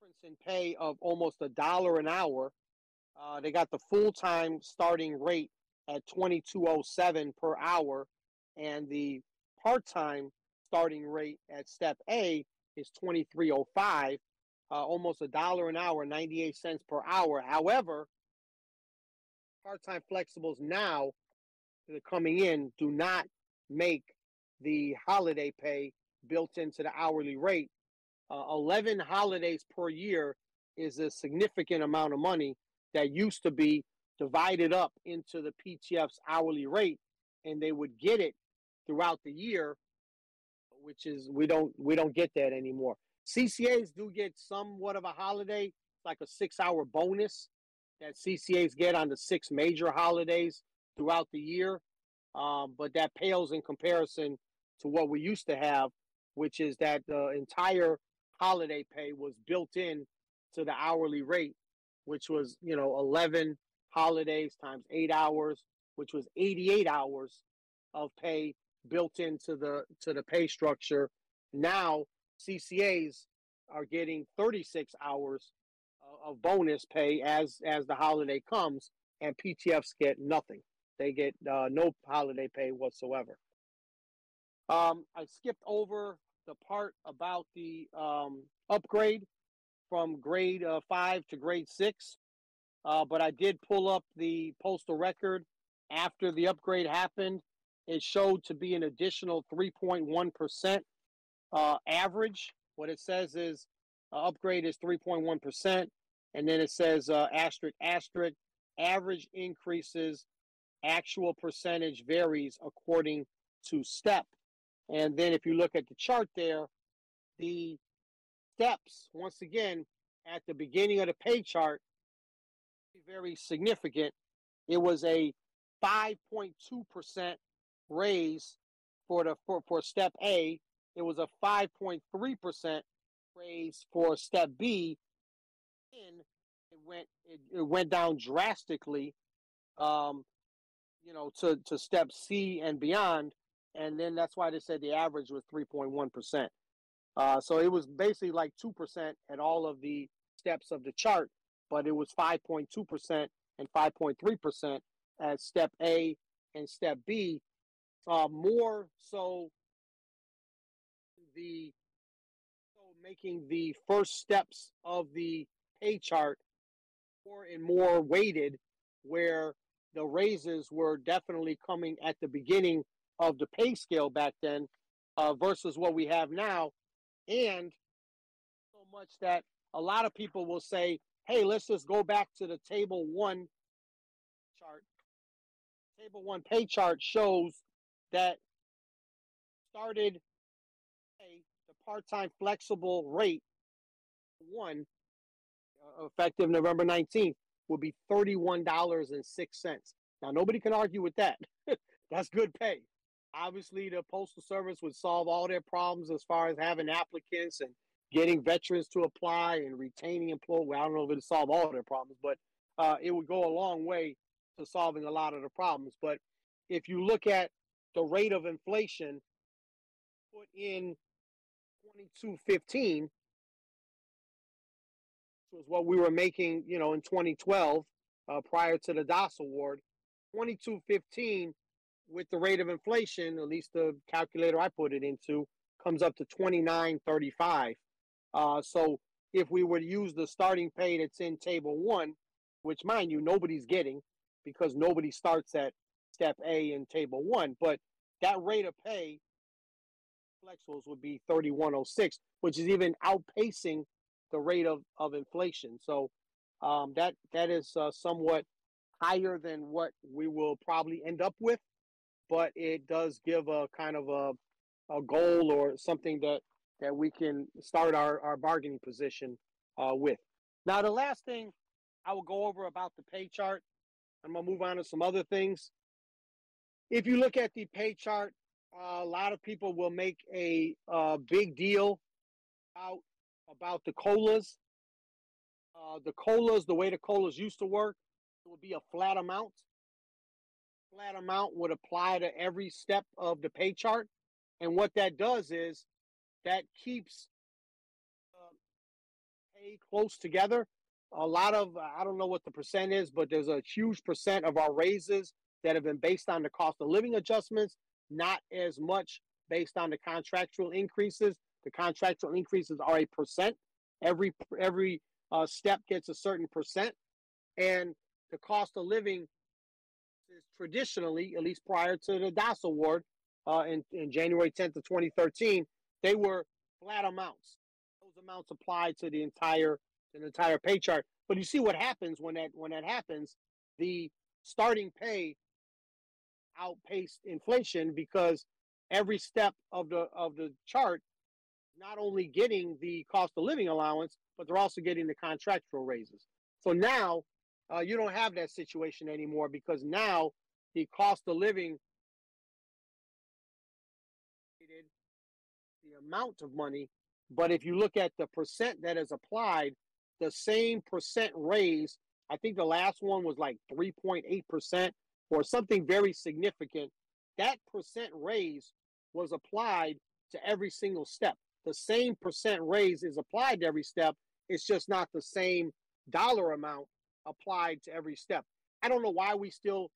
[SPEAKER 2] difference in pay of almost a dollar an hour. Uh, they got the full time starting rate at 2207 per hour, and the part time starting rate at step A is 2305, uh, almost a dollar an hour, 98 cents per hour. However, part-time flexibles now that are coming in do not make the holiday pay built into the hourly rate. Uh, 11 holidays per year is a significant amount of money that used to be divided up into the PTF's hourly rate, and they would get it throughout the year, which is we don't we don't get that anymore. CCAs do get somewhat of a holiday, like a six-hour bonus that CCAs get on the six major holidays throughout the year. Um, but that pales in comparison to what we used to have, which is that the entire holiday pay was built in to the hourly rate, which was, you know, 11 holidays times eight hours, which was 88 hours of pay built into the to the pay structure. Now CCAs are getting 36 hours of bonus pay as as the holiday comes, and PTFs get nothing. They get uh, no holiday pay whatsoever. Um, I skipped over the part about the um, upgrade from grade uh, five to grade six, uh, but I did pull up the postal record after the upgrade happened. It showed to be an additional 3.1% uh, average. What it says is uh, upgrade is 3.1%. and then it says uh, asterisk asterisk average increases, actual percentage varies according to step. And then if you look at the chart there, the steps once again at the beginning of the pay chart very significant. It was a 5.2% raise for the for, for step A. It was a 5.3% raise for step B. And it went it, it went down drastically um, you know to, to step C and beyond. And then that's why they said the average was 3.1%. Uh, so it was basically like 2% at all of the steps of the chart, but it was 5.2% and 5.3% at step A and step B. Uh, more so the so making the first steps of the pay chart more and more weighted where the raises were definitely coming at the beginning of the pay scale back then uh, versus what we have now. And so much that a lot of people will say hey let's just go back to the table one chart. Table one pay chart shows that started the part-time flexible rate one uh, effective November 19th will be $31.06. Now nobody can argue with that. That's good pay. Obviously the postal service would solve all their problems as far as having applicants and getting veterans to apply and retaining employees. Well, I don't know if it would solve all their problems, but uh, it would go a long way to solving a lot of the problems. But if you look at the rate of inflation put in 2215 which was what we were making, you know, in 2012 uh, prior to the Das award. 2215 with the rate of inflation, at least the calculator I put it into, comes up to 2935. Uh, so if we were to use the starting pay that's in table one, which mind you, nobody's getting because nobody starts at step A in table one, but that rate of pay flexibles would be 3106, which is even outpacing the rate of, of inflation. So um, that that is uh, somewhat higher than what we will probably end up with, but it does give a kind of a, a goal or something that that we can start our, our bargaining position uh, with. Now, the last thing I will go over about the pay chart, I'm going to move on to some other things. If you look at the pay chart, uh, a lot of people will make a uh, big deal about about the colas. Uh, the colas, the way the colas used to work, it would be a flat amount. Flat amount would apply to every step of the pay chart, and what that does is that keeps uh, pay close together. A lot of I don't know what the percent is, but there's a huge percent of our raises that have been based on the cost of living adjustments, not as much based on the contractual increases the contractual increases are a percent. Every every uh, step gets a certain percent, and the cost of living is traditionally, at least prior to the Das award uh, in, in January 10th of 2013, they were flat amounts. Those amounts applied to the entire the entire pay chart. But you see what happens when that when that happens, the starting pay outpaced inflation because every step of the of the chart not only getting the cost of living allowance, but they're also getting the contractual raises. So now uh, you don't have that situation anymore because now the cost of living, the amount of money, but if you look at the percent that is applied, the same percent raise, I think the last one was like 3.8% or something very significant. That percent raise was applied to every single step the same percent raise is applied to every step. It's just not the same dollar amount applied to every step. I don't know why we still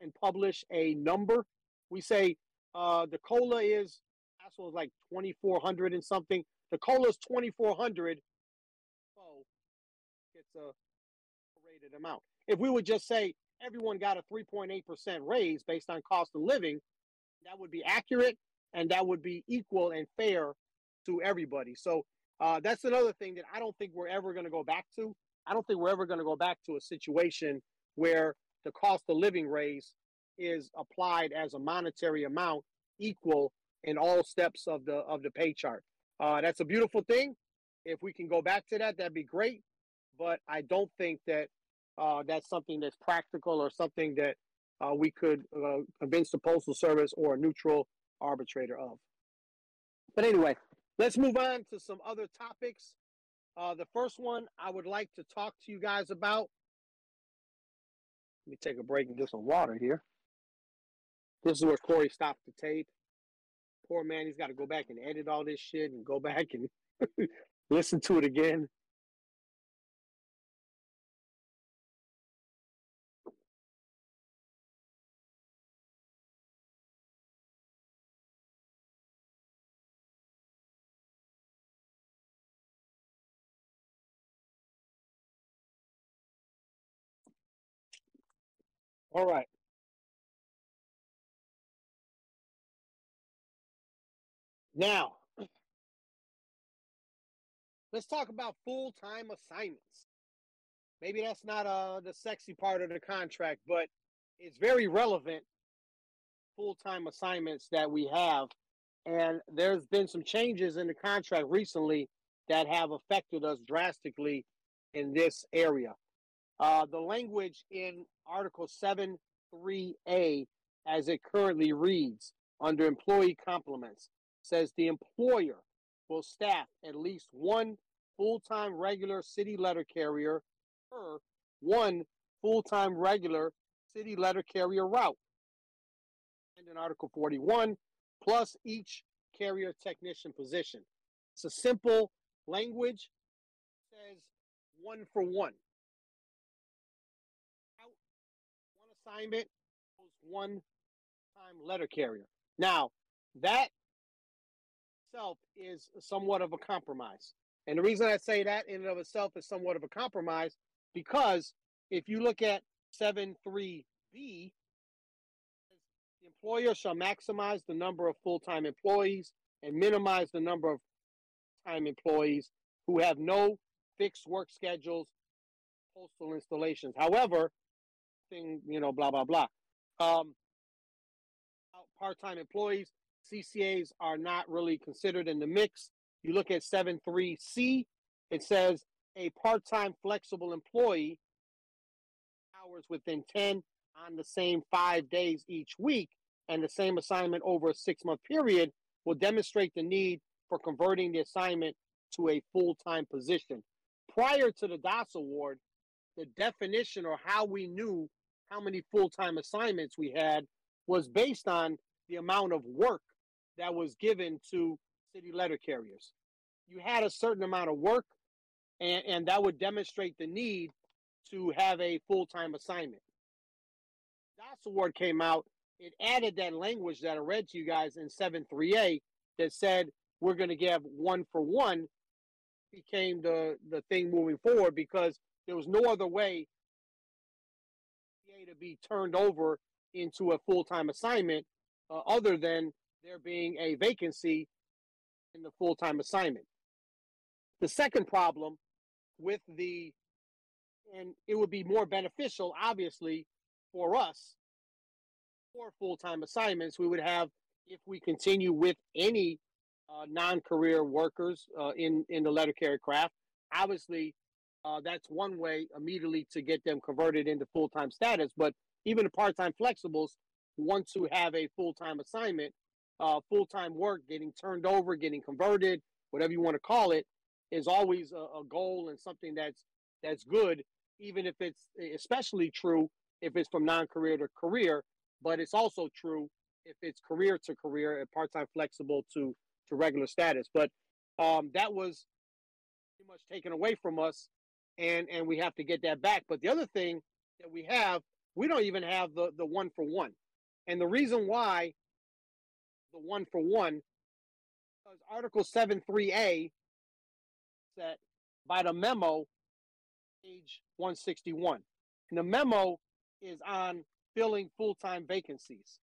[SPEAKER 2] and publish a number. We say uh, the cola is that's was like twenty four hundred and something. The cola is twenty four hundred. Oh, it's a rated amount. If we would just say everyone got a three point eight percent raise based on cost of living, that would be accurate and that would be equal and fair to everybody. So uh, that's another thing that I don't think we're ever going to go back to. I don't think we're ever going to go back to a situation where the cost of living raise is applied as a monetary amount equal in all steps of the of the pay chart. Uh, that's a beautiful thing. If we can go back to that, that'd be great. But I don't think that uh, that's something that's practical or something that uh, we could uh, convince the Postal Service or a neutral arbitrator of. But anyway, let's move on to some other topics. Uh, the first one I would like to talk to you guys about. Let me take a break and get some water here. This is where Corey stopped the tape. Poor man, he's got to go back and edit all this shit and go back and listen to it again. All right. Now, let's talk about full time assignments. Maybe that's not uh, the sexy part of the contract, but it's very relevant full time assignments that we have. And there's been some changes in the contract recently that have affected us drastically in this area. Uh, the language in Article 7 3A, as it currently reads under employee complements, says the employer will staff at least one full time regular city letter carrier per one full time regular city letter carrier route. And in Article 41, plus each carrier technician position. It's a simple language, says one for one. Assignment one time letter carrier. Now, that itself is somewhat of a compromise. And the reason I say that in and of itself is somewhat of a compromise because if you look at 7.3b, the employer shall maximize the number of full time employees and minimize the number of time employees who have no fixed work schedules, postal installations. However, thing, you know, blah, blah, blah. Um, Part time employees, CCAs are not really considered in the mix. You look at 7.3C, it says a part time flexible employee hours within 10 on the same five days each week and the same assignment over a six month period will demonstrate the need for converting the assignment to a full time position. Prior to the Das award, the definition or how we knew how many full time assignments we had was based on the amount of work that was given to city letter carriers. You had a certain amount of work, and, and that would demonstrate the need to have a full time assignment. Das Award came out, it added that language that I read to you guys in 7.3a that said we're going to give one for one became the, the thing moving forward because there was no other way to be turned over into a full time assignment uh, other than there being a vacancy in the full time assignment. The second problem with the, and it would be more beneficial, obviously, for us for full time assignments. We would have, if we continue with any uh, non career workers uh, in, in the letter carrier craft, obviously uh, that's one way immediately to get them converted into full time status. But even the part time flexibles once to have a full time assignment, uh, full time work, getting turned over, getting converted, whatever you want to call it, is always a, a goal and something that's that's good, even if it's especially true if it's from non career to career, but it's also true if it's career to career and part time flexible to to regular status. But um, that was pretty much taken away from us and and we have to get that back. But the other thing that we have, we don't even have the the one for one, and the reason why the one for one, because Article seven three A said by the memo, page one sixty one, and the memo is on filling full time vacancies,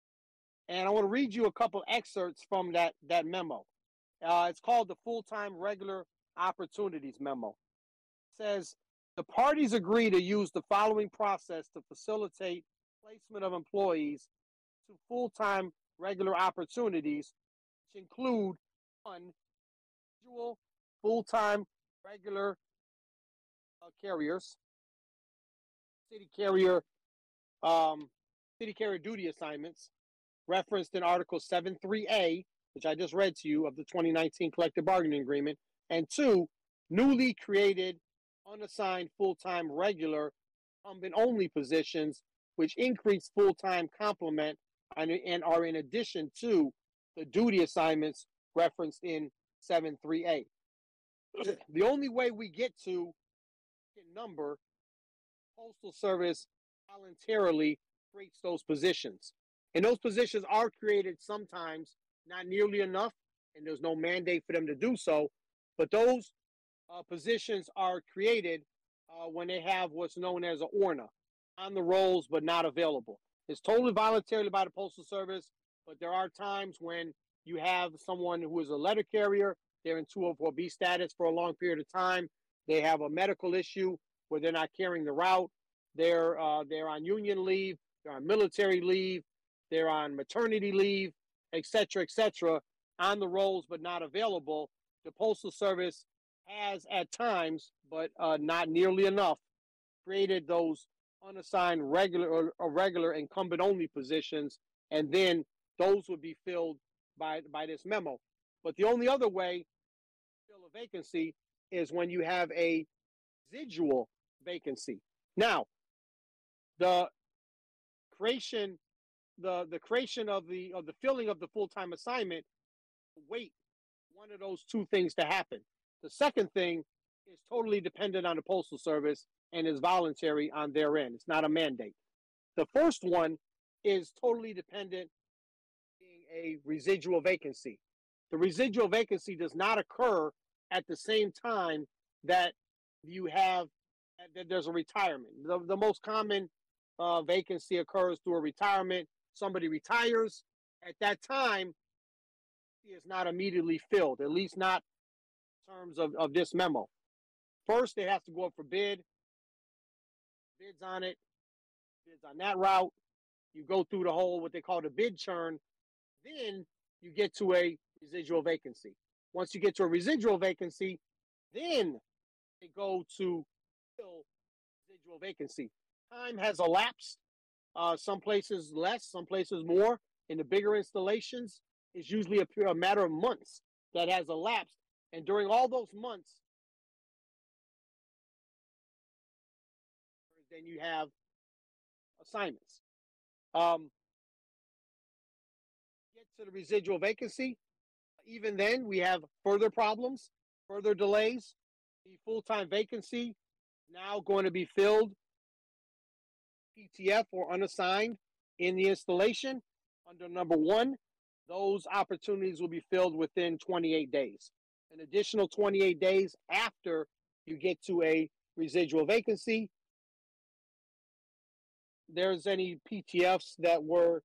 [SPEAKER 2] and I want to read you a couple excerpts from that that memo. Uh, it's called the full time regular opportunities memo. Says the parties agree to use the following process to facilitate placement of employees to full-time regular opportunities, which include one, individual full-time regular uh, carriers, city carrier, um, city carrier duty assignments, referenced in Article 7.3a, which I just read to you of the 2019 collective bargaining agreement, and two, newly created unassigned full-time regular incumbent only positions, which increase full-time complement and, and are in addition to the duty assignments referenced in 7.3a. the only way we get to number, Postal Service voluntarily creates those positions. And those positions are created sometimes, not nearly enough, and there's no mandate for them to do so. But those uh, positions are created uh, when they have what's known as an ORNA on the rolls but not available. It's totally voluntary by the Postal Service, but there are times when you have someone who is a letter carrier, they're in 204B status for a long period of time, they have a medical issue where they're not carrying the route, they're uh, they're on union leave, they're on military leave, they're on maternity leave, etc., etc., on the rolls but not available. The Postal Service has at times, but uh, not nearly enough, created those unassigned regular or, regular incumbent only positions, and then those would be filled by by this memo. But the only other way to fill a vacancy is when you have a residual vacancy. Now, the creation, the the creation of the of the filling of the full time assignment, wait one of those two things to happen. The second thing is totally dependent on the Postal Service and is voluntary on their end. It's not a mandate. The first one is totally dependent being a residual vacancy. The residual vacancy does not occur at the same time that you have that there's a retirement. The, the most common uh, vacancy occurs through a retirement. Somebody retires at that time, is not immediately filled, at least not terms of, of this memo. First, it has to go up for bid, bids on it, bids on that route. You go through the whole, what they call the bid churn. Then you get to a residual vacancy. Once you get to a residual vacancy, then they go to fill residual vacancy. Time has elapsed. Uh, some places less, some places more. In the bigger installations, it's usually a, a matter of months that has elapsed and during all those months, then you have assignments. Um, get to the residual vacancy. Even then, we have further problems, further delays. The full time vacancy now going to be filled PTF or unassigned in the installation under number one. Those opportunities will be filled within 28 days an additional 28 days after you get to a residual vacancy. There's any PTFs that were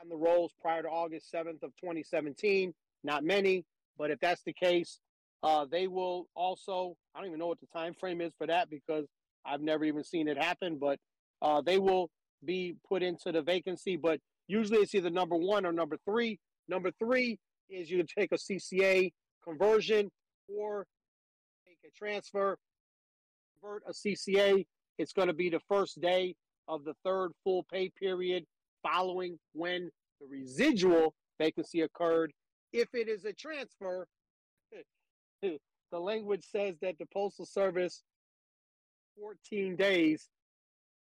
[SPEAKER 2] on the rolls prior to August 7th of 2017, not many, but if that's the case, uh, they will also. I don't even know what the time frame is for that because I've never even seen it happen. But uh, they will be put into the vacancy. But usually it's either number one or number three. Number three is you take a CCA conversion or make a transfer, convert a CCA. It's going to be the first day of the third full pay period following when the residual vacancy occurred. If it is a transfer, the language says that the Postal Service 14 days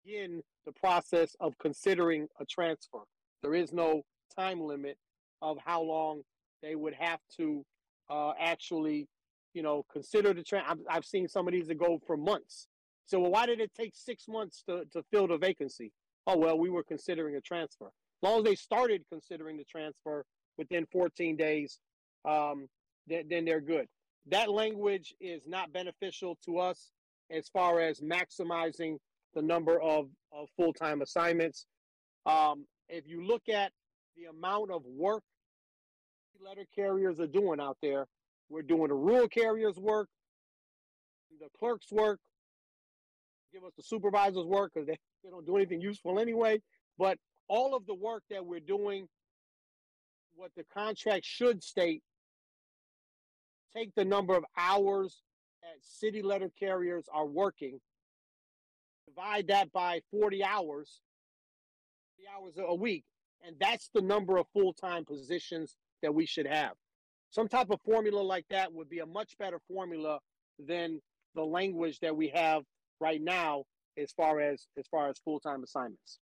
[SPEAKER 2] in the process of considering a transfer. There is no time limit of how long they would have to uh, actually, you know, consider the trend. I've, I've seen some of these that go for months. So, well, why did it take six months to, to fill the vacancy? Oh, well, we were considering a transfer. As long as they started considering the transfer within 14 days, um, then, then they're good. That language is not beneficial to us as far as maximizing the number of, of full time assignments. Um, if you look at the amount of work letter carriers are doing out there. We're doing the rural carriers work, the clerks work, give us the supervisors work because they, they don't do anything useful anyway. But all of the work that we're doing, what the contract should state, take the number of hours that city letter carriers are working, divide that by 40 hours, 40 hours a week, and that's the number of full time positions that we should have. Some type of formula like that would be a much better formula than the language that we have right now as far as as far as full time assignments.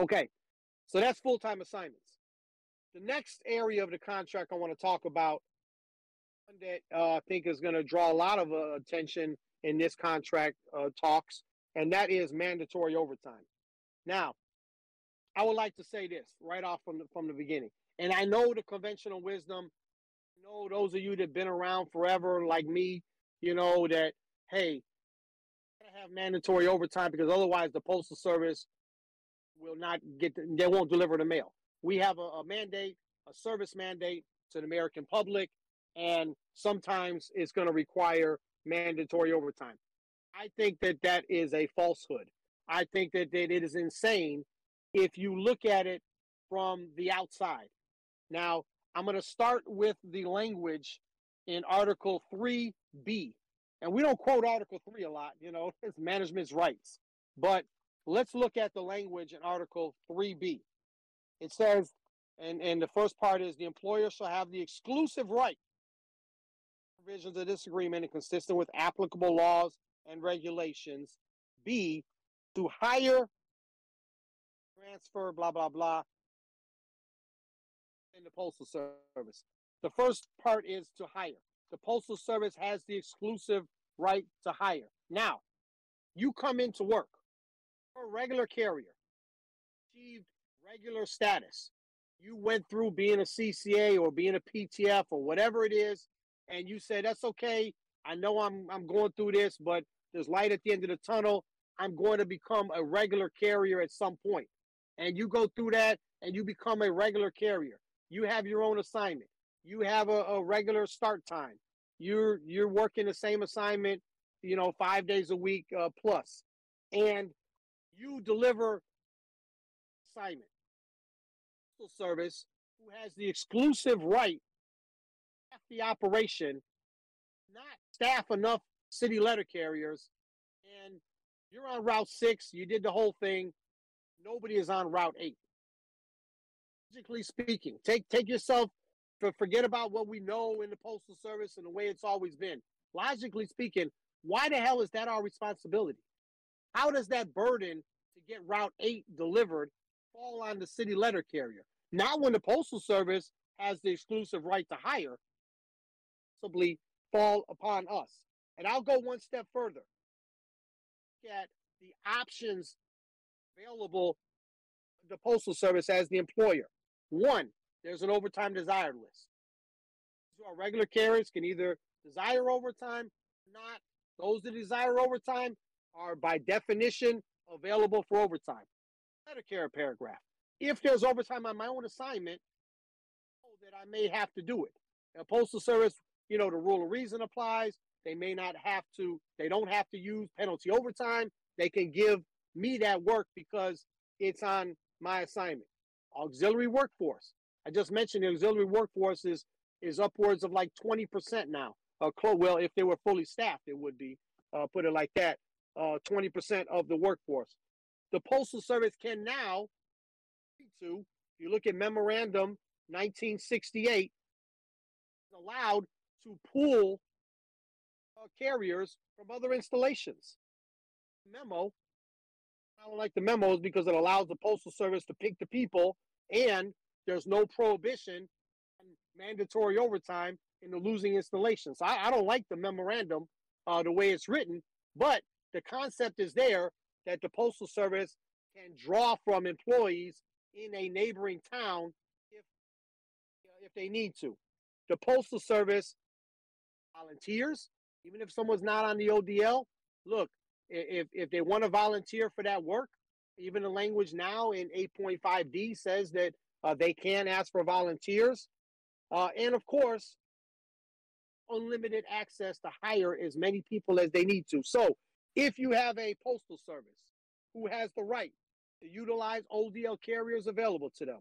[SPEAKER 2] Okay, so that's full time assignments. The next area of the contract I want to talk about that uh, I think is going to draw a lot of uh, attention in this contract uh, talks, and that is mandatory overtime. Now, I would like to say this right off from the, from the beginning, and I know the conventional wisdom. I know, those of you that've been around forever, like me, you know that hey, have mandatory overtime because otherwise the postal service will not get. The, they won't deliver the mail. We have a, a mandate, a service mandate to the American public and sometimes it's going to require mandatory overtime. I think that that is a falsehood. I think that, that it is insane if you look at it from the outside. Now, I'm going to start with the language in Article 3B. And we don't quote Article 3 a lot, you know, it's management's rights. But let's look at the language in Article 3B. It says, and, and the first part is the employer shall have the exclusive right provisions of this agreement and consistent with applicable laws and regulations. B, to hire, transfer, blah, blah, blah, in the Postal Service. The first part is to hire. The Postal Service has the exclusive right to hire. Now, you come into work, you're a regular carrier, achieved regular status. You went through being a CCA or being a PTF or whatever it is and you say that's okay. I know I'm I'm going through this, but there's light at the end of the tunnel. I'm going to become a regular carrier at some point. And you go through that and you become a regular carrier. You have your own assignment. You have a, a regular start time. You're you're working the same assignment, you know, five days a week uh, plus, and you deliver assignment. Service who has the exclusive right the operation, not staff enough city letter carriers, and you're on Route 6, you did the whole thing. Nobody is on Route 8. Logically speaking, take take yourself for forget about what we know in the postal service and the way it's always been. Logically speaking, why the hell is that our responsibility? How does that burden to get Route 8 delivered fall on the city letter carrier? Not when the postal service has the exclusive right to hire, possibly fall upon us. And I'll go one step further. Look at the options available the Postal Service as the employer. One, there's an overtime desired list. Our regular carriers can either desire overtime or not. Those that desire overtime are by definition available for overtime. Medicare paragraph. If there's overtime on my own assignment, oh, that I may have to do it. The Postal Service you know, the rule of reason applies. They may not have to, they don't have to use penalty overtime. They can give me that work because it's on my assignment. Auxiliary workforce. I just mentioned the auxiliary workforce is, is upwards of like 20% now. Uh, well, if they were fully staffed, it would be, uh, put it like that, uh, 20% of the workforce. The Postal Service can now, to, you look at Memorandum 1968, allowed to pull uh, carriers from other installations. Memo, I don't like the memos because it allows the Postal Service to pick the people, and there's no prohibition on mandatory overtime in the losing installations. I, I don't like the memorandum uh, the way it's written, but the concept is there that the Postal Service can draw from employees in a neighboring town if if they need to. The Postal Service volunteers, even if someone's not on the ODL, look, if, if they want to volunteer for that work, even the language now in 8.5D says that uh, they can ask for volunteers. Uh, and of course, unlimited access to hire as many people as they need to. So if you have a postal service who has the right to utilize ODL carriers available to them,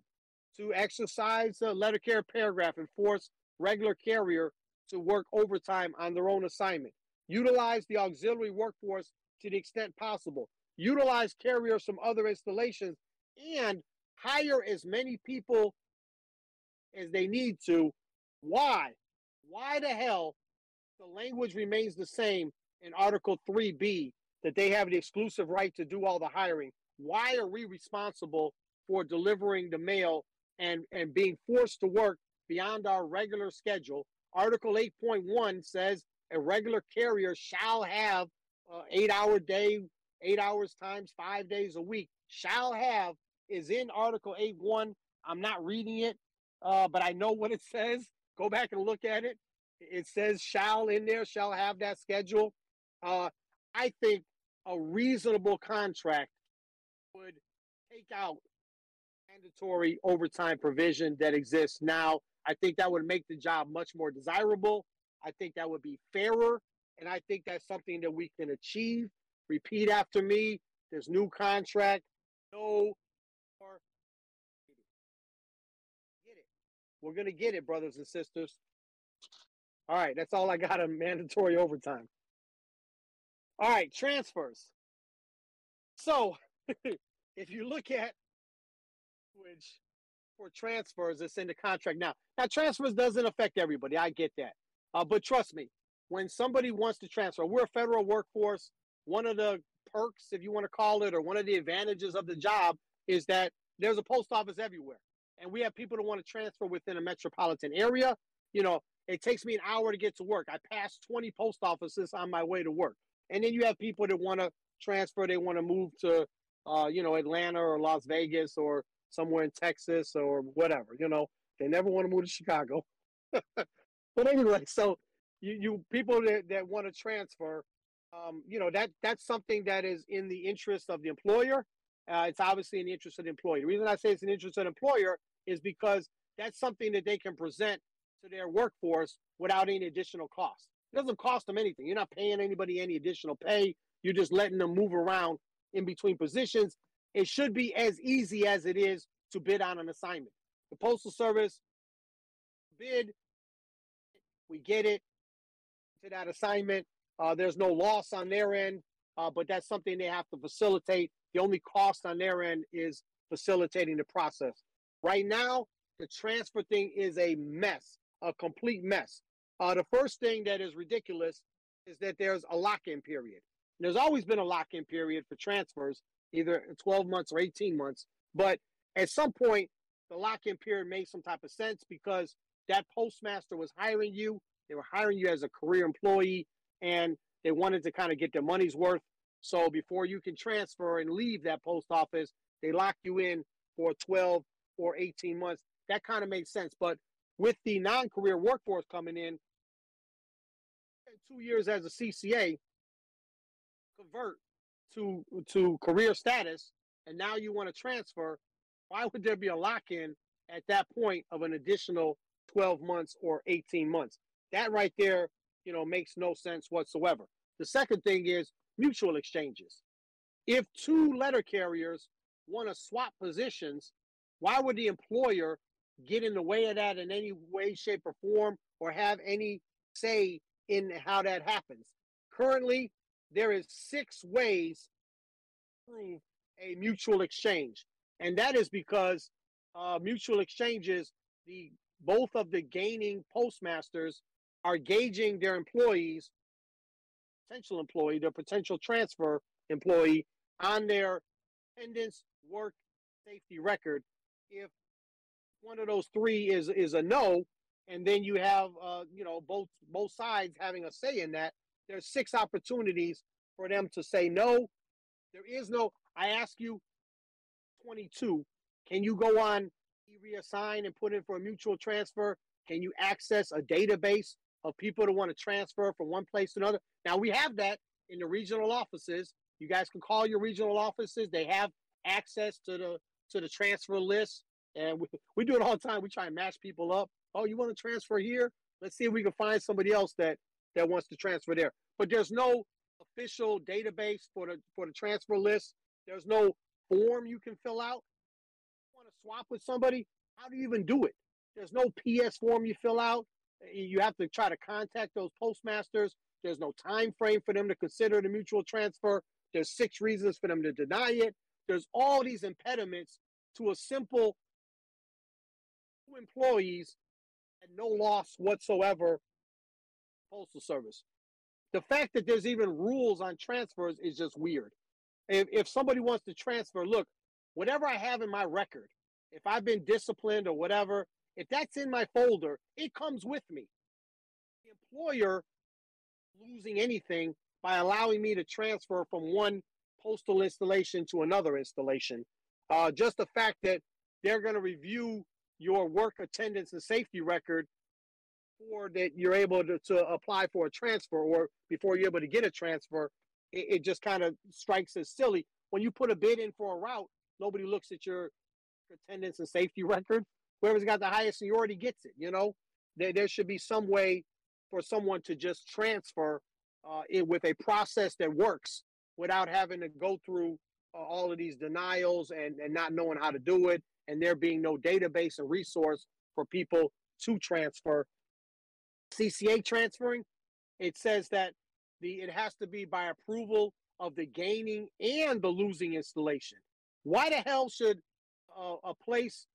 [SPEAKER 2] to exercise a letter carrier paragraph and force regular carrier to work overtime on their own assignment, utilize the auxiliary workforce to the extent possible, utilize carriers from other installations, and hire as many people as they need to. Why? Why the hell the language remains the same in Article 3B that they have the exclusive right to do all the hiring? Why are we responsible for delivering the mail and, and being forced to work beyond our regular schedule? Article 8.1 says a regular carrier shall have uh, eight hour day, eight hours times five days a week. Shall have is in Article 8.1. I'm not reading it, uh, but I know what it says. Go back and look at it. It says shall in there, shall have that schedule. Uh, I think a reasonable contract would take out mandatory overtime provision that exists now. I think that would make the job much more desirable. I think that would be fairer. And I think that's something that we can achieve. Repeat after me. There's new contract, no more. Get it. We're going to get it, brothers and sisters. All right, that's all I got on mandatory overtime. All right, transfers. So, if you look at which for transfers, it's in the contract now. Now, transfers doesn't affect everybody. I get that, uh, but trust me, when somebody wants to transfer, we're a federal workforce. One of the perks, if you want to call it, or one of the advantages of the job is that there's a post office everywhere, and we have people that want to transfer within a metropolitan area. You know, it takes me an hour to get to work. I pass 20 post offices on my way to work. And then you have people that want to transfer, they want to move to, uh, you know, Atlanta or Las Vegas or somewhere in Texas or whatever. You know, they never want to move to Chicago. but anyway, so you, you people that, that want to transfer, um, you know, that that's something that is in the interest of the employer. Uh, it's obviously in the interest of the employee. The reason I say it's the interest of the employer is because that's something that they can present to their workforce without any additional cost. It doesn't cost them anything. You're not paying anybody any additional pay. You're just letting them move around in between positions. It should be as easy as it is to bid on an assignment. The Postal Service bid, we get it to that assignment. Uh, there's no loss on their end, uh, but that's something they have to facilitate. The only cost on their end is facilitating the process. Right now, the transfer thing is a mess a complete mess. Uh, the first thing that is ridiculous is that there's a lock-in period. And there's always been a lock-in period for transfers, either 12 months or 18 months. But at some point, the lock-in period made some type of sense because that postmaster was hiring you. They were hiring you as a career employee, and they wanted to kind of get their money's worth. So before you can transfer and leave that post office, they lock you in for 12 or 18 months. That kind of makes sense. But with the non-career workforce coming in, two years as a CCA, convert to to career status, and now you want to transfer. Why would there be a lock-in at that point of an additional 12 months or 18 months? That right there, you know, makes no sense whatsoever. The second thing is mutual exchanges. If two letter carriers want to swap positions, why would the employer get in the way of that in any way, shape, or form, or have any say in how that happens. Currently, there is six ways to a mutual exchange, and that is because uh, mutual exchanges, the both of the gaining postmasters are gauging their employees, potential employee, their potential transfer employee, on their attendance, work, safety record. If one of those three is is a no, and then you have uh, you know both both sides having a say in that. There's six opportunities for them to say no. There is no. I ask you, 22. Can you go on reassign and put in for a mutual transfer? Can you access a database of people that want to transfer from one place to another? Now we have that in the regional offices. You guys can call your regional offices. They have access to the to the transfer list and we, we do it all the time. We try and match people up. Oh, you want to transfer here? Let's see if we can find somebody else that that wants to transfer there. But there's no official database for the for the transfer list. There's no form you can fill out. Want to swap with somebody? How do you even do it? There's no PS form you fill out. You have to try to contact those postmasters. There's no time frame for them to consider the mutual transfer. There's six reasons for them to deny it. There's all these impediments to a simple employees and no loss whatsoever postal service the fact that there's even rules on transfers is just weird if, if somebody wants to transfer look whatever i have in my record if i've been disciplined or whatever if that's in my folder it comes with me the employer losing anything by allowing me to transfer from one postal installation to another installation uh, just the fact that they're going to review your work attendance and safety record before that you're able to, to apply for a transfer or before you're able to get a transfer, it, it just kind of strikes as silly. When you put a bid in for a route, nobody looks at your attendance and safety record. Whoever's got the highest seniority gets it. You know, there, there should be some way for someone to just transfer uh, it with a process that works without having to go through uh, all of these denials and, and not knowing how to do it and there being no database and resource for people to transfer. CCA transferring, it says that the it has to be by approval of the gaining and the losing installation. Why the hell should uh, a place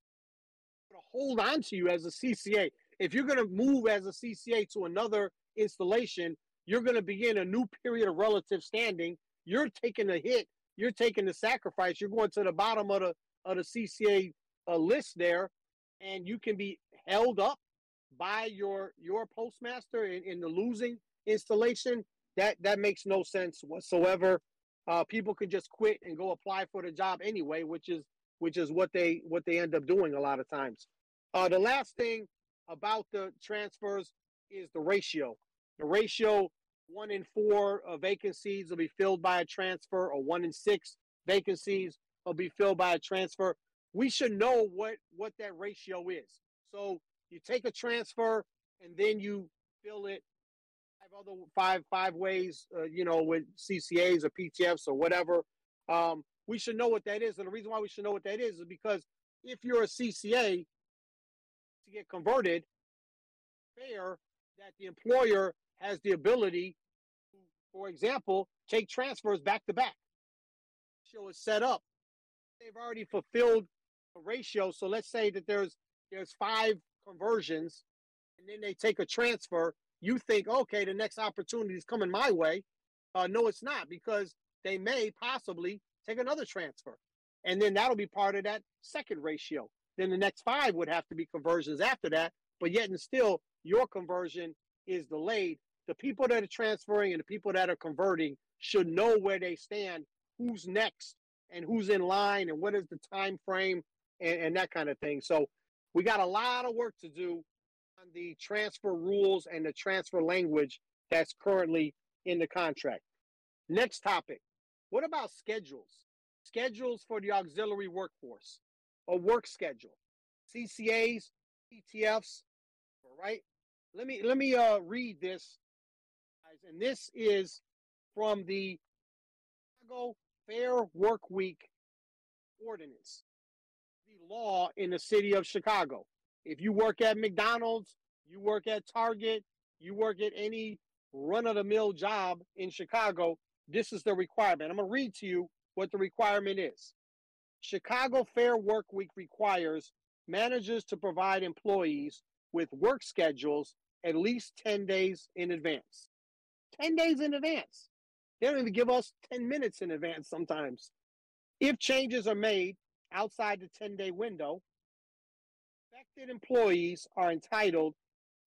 [SPEAKER 2] hold on to you as a CCA? If you're going to move as a CCA to another installation, you're going to begin a new period of relative standing. You're taking a hit. You're taking the sacrifice. You're going to the bottom of the of the CCA a list there, and you can be held up by your your postmaster in, in the losing installation. That that makes no sense whatsoever. Uh, people can just quit and go apply for the job anyway, which is which is what they what they end up doing a lot of times. Uh, the last thing about the transfers is the ratio. The ratio one in four uh, vacancies will be filled by a transfer, or one in six vacancies will be filled by a transfer we should know what what that ratio is. So you take a transfer and then you fill it five other five five ways, uh, you know, with CCAs or PTFs or whatever. Um, we should know what that is, and the reason why we should know what that is is because if you're a CCA get converted, fair that the employer has the ability, to, for example, take transfers back to back. Show is set up. They've already fulfilled a ratio. So let's say that there's there's five conversions, and then they take a transfer. You think, okay, the next opportunity is coming my way. Uh, no, it's not because they may possibly take another transfer, and then that'll be part of that second ratio. Then the next five would have to be conversions after that. But yet and still, your conversion is delayed. The people that are transferring and the people that are converting should know where they stand, who's next, and who's in line, and what is the time frame and, and that kind of thing. So we got a lot of work to do on the transfer rules and the transfer language that's currently in the contract. Next topic. What about schedules? Schedules for the auxiliary workforce, a work schedule, CCAs, PTFs, All right. Let me let me uh, read this, guys, and this is from the Chicago Fair Work Week Ordinance the law in the city of Chicago. If you work at McDonald's, you work at Target, you work at any run of the mill job in Chicago, this is the requirement. I'm going to read to you what the requirement is. Chicago Fair Work Week requires managers to provide employees with work schedules at least 10 days in advance. 10 days in advance. They don't even give us 10 minutes in advance sometimes. If changes are made, outside the 10 day window, affected employees are entitled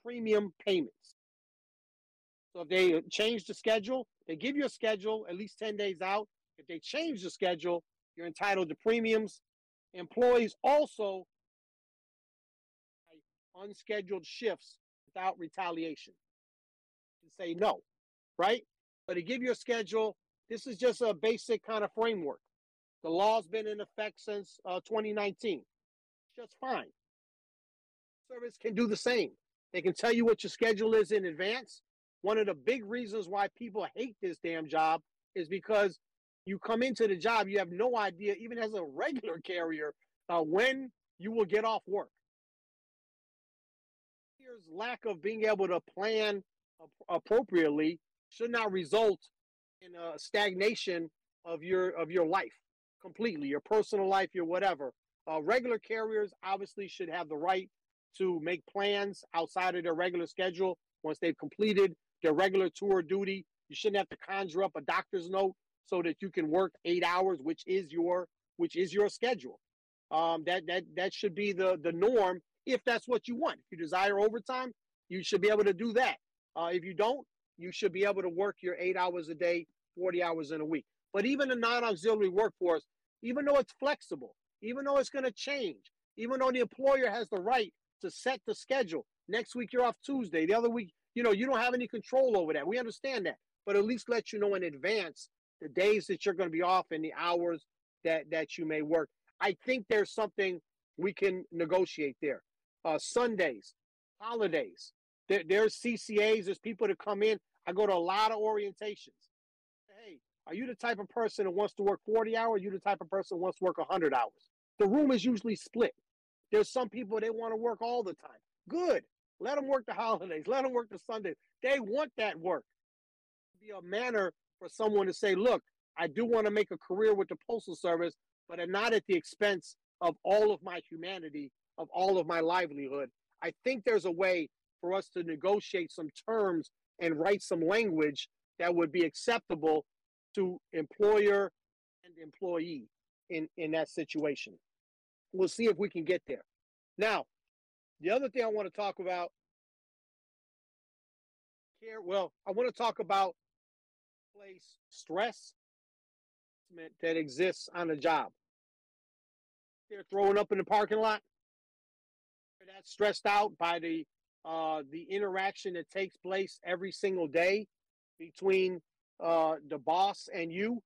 [SPEAKER 2] premium payments. So if they change the schedule, they give you a schedule at least 10 days out. If they change the schedule, you're entitled to premiums. Employees also unscheduled shifts without retaliation. And say no, right? But to give you a schedule, this is just a basic kind of framework. The law's been in effect since uh, 2019. Just fine. Service can do the same. They can tell you what your schedule is in advance. One of the big reasons why people hate this damn job is because you come into the job, you have no idea, even as a regular carrier, uh, when you will get off work. Here's lack of being able to plan appropriately should not result in a stagnation of your of your life completely, your personal life, your whatever. Uh, regular carriers obviously should have the right to make plans outside of their regular schedule once they've completed their regular tour duty. You shouldn't have to conjure up a doctor's note so that you can work eight hours, which is your which is your schedule. Um, that that that should be the the norm if that's what you want. If you desire overtime, you should be able to do that. Uh, if you don't, you should be able to work your eight hours a day, forty hours in a week. But even the non-auxiliary workforce, even though it's flexible, even though it's going to change, even though the employer has the right to set the schedule. Next week you're off Tuesday. The other week, you know, you don't have any control over that. We understand that, but at least let you know in advance the days that you're going to be off and the hours that that you may work. I think there's something we can negotiate there. Uh, Sundays, holidays. There, there's CCAs. There's people that come in. I go to a lot of orientations. Hey, are you the type of person that wants to work 40 hours? Are you the type of person that wants to work 100 hours? The room is usually split. There's some people they want to work all the time. Good. Let them work the holidays. Let them work the Sundays. They want that work. Be a manner for someone to say, "Look, I do want to make a career with the postal service, but not at the expense of all of my humanity, of all of my livelihood." I think there's a way for us to negotiate some terms and write some language that would be acceptable to employer and employee in in that situation. We'll see if we can get there. Now, the other thing I want to talk about here, well, I want to talk about place stress that exists on the job. They're throwing up in the parking lot. That's stressed out by the uh, the interaction that takes place every single day between uh, the boss and you,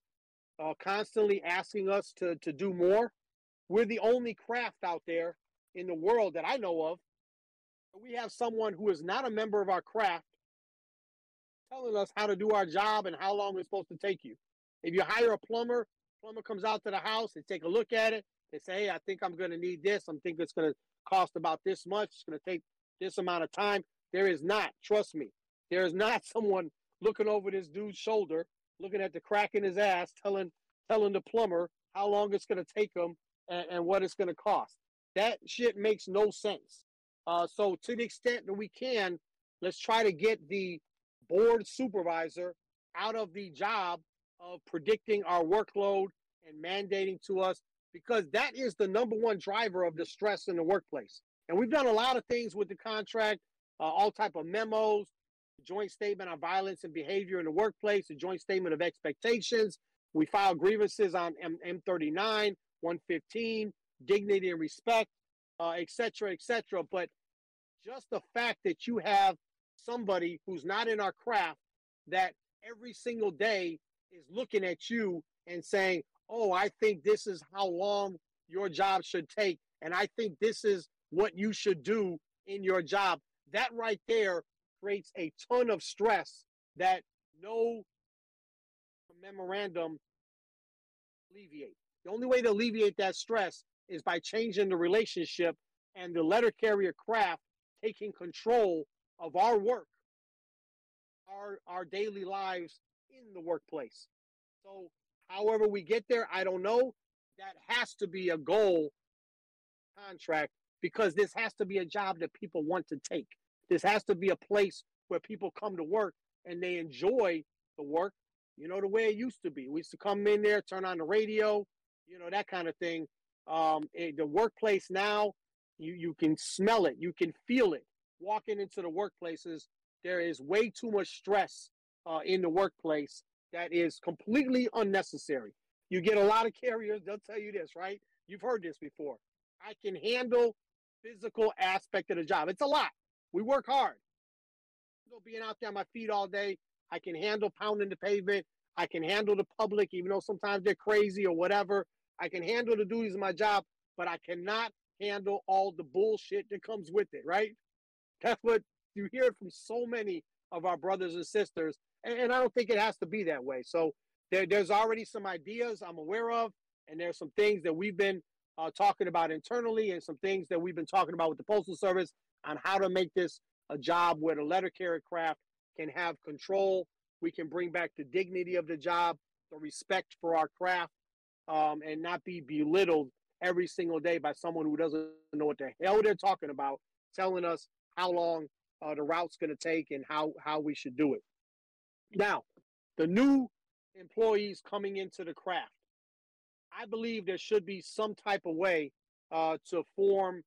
[SPEAKER 2] uh, constantly asking us to to do more. We're the only craft out there in the world that I know of. We have someone who is not a member of our craft telling us how to do our job and how long it's supposed to take you. If you hire a plumber, plumber comes out to the house, they take a look at it, they say, hey, I think I'm going to need this. I'm thinking it's going to cost about this much. It's going to take this amount of time. There is not, trust me, there is not someone looking over this dude's shoulder, looking at the crack in his ass, telling telling the plumber how long it's going to take him and, and what it's going to cost. That shit makes no sense. Uh, so, to the extent that we can, let's try to get the board supervisor out of the job of predicting our workload and mandating to us because that is the number one driver of the stress in the workplace. And we've done a lot of things with the contract, uh, all type of memos, joint statement on violence and behavior in the workplace, a joint statement of expectations. We file grievances on M- M39, 115, dignity and respect, uh, et cetera, et cetera. But just the fact that you have somebody who's not in our craft that every single day is looking at you and saying, Oh, I think this is how long your job should take. And I think this is what you should do in your job. That right there creates a ton of stress that no memorandum alleviate. The only way to alleviate that stress is by changing the relationship and the letter carrier craft taking control of our work, our our daily lives in the workplace. So, however we get there, I don't know. That has to be a goal contract because this has to be a job that people want to take. This has to be a place where people come to work and they enjoy the work. You know, the way it used to be. We used to come in there, turn on the radio, you know, that kind of thing. Um, the workplace now, you, you can smell it, you can feel it. Walking into the workplaces, there is way too much stress uh, in the workplace that is completely unnecessary. You get a lot of carriers, they'll tell you this, right? You've heard this before. I can handle physical aspect of the job. It's a lot. We work hard. Being out there on my feet all day, I can handle pounding the pavement. I can handle the public, even though sometimes they're crazy or whatever. I can handle the duties of my job, but I cannot handle all the bullshit that comes with it, right? That's what you hear from so many of our brothers and sisters, and, and I don't think it has to be that way. So there, there's already some ideas I'm aware of, and there's some things that we've been uh, talking about internally, and some things that we've been talking about with the Postal Service on how to make this a job where the letter carrier craft can have control. We can bring back the dignity of the job, the respect for our craft, um, and not be belittled every single day by someone who doesn't know what the hell they're talking about, telling us how long uh, the route's going to take and how how we should do it. Now, the new employees coming into the craft, I believe there should be some type of way uh, to form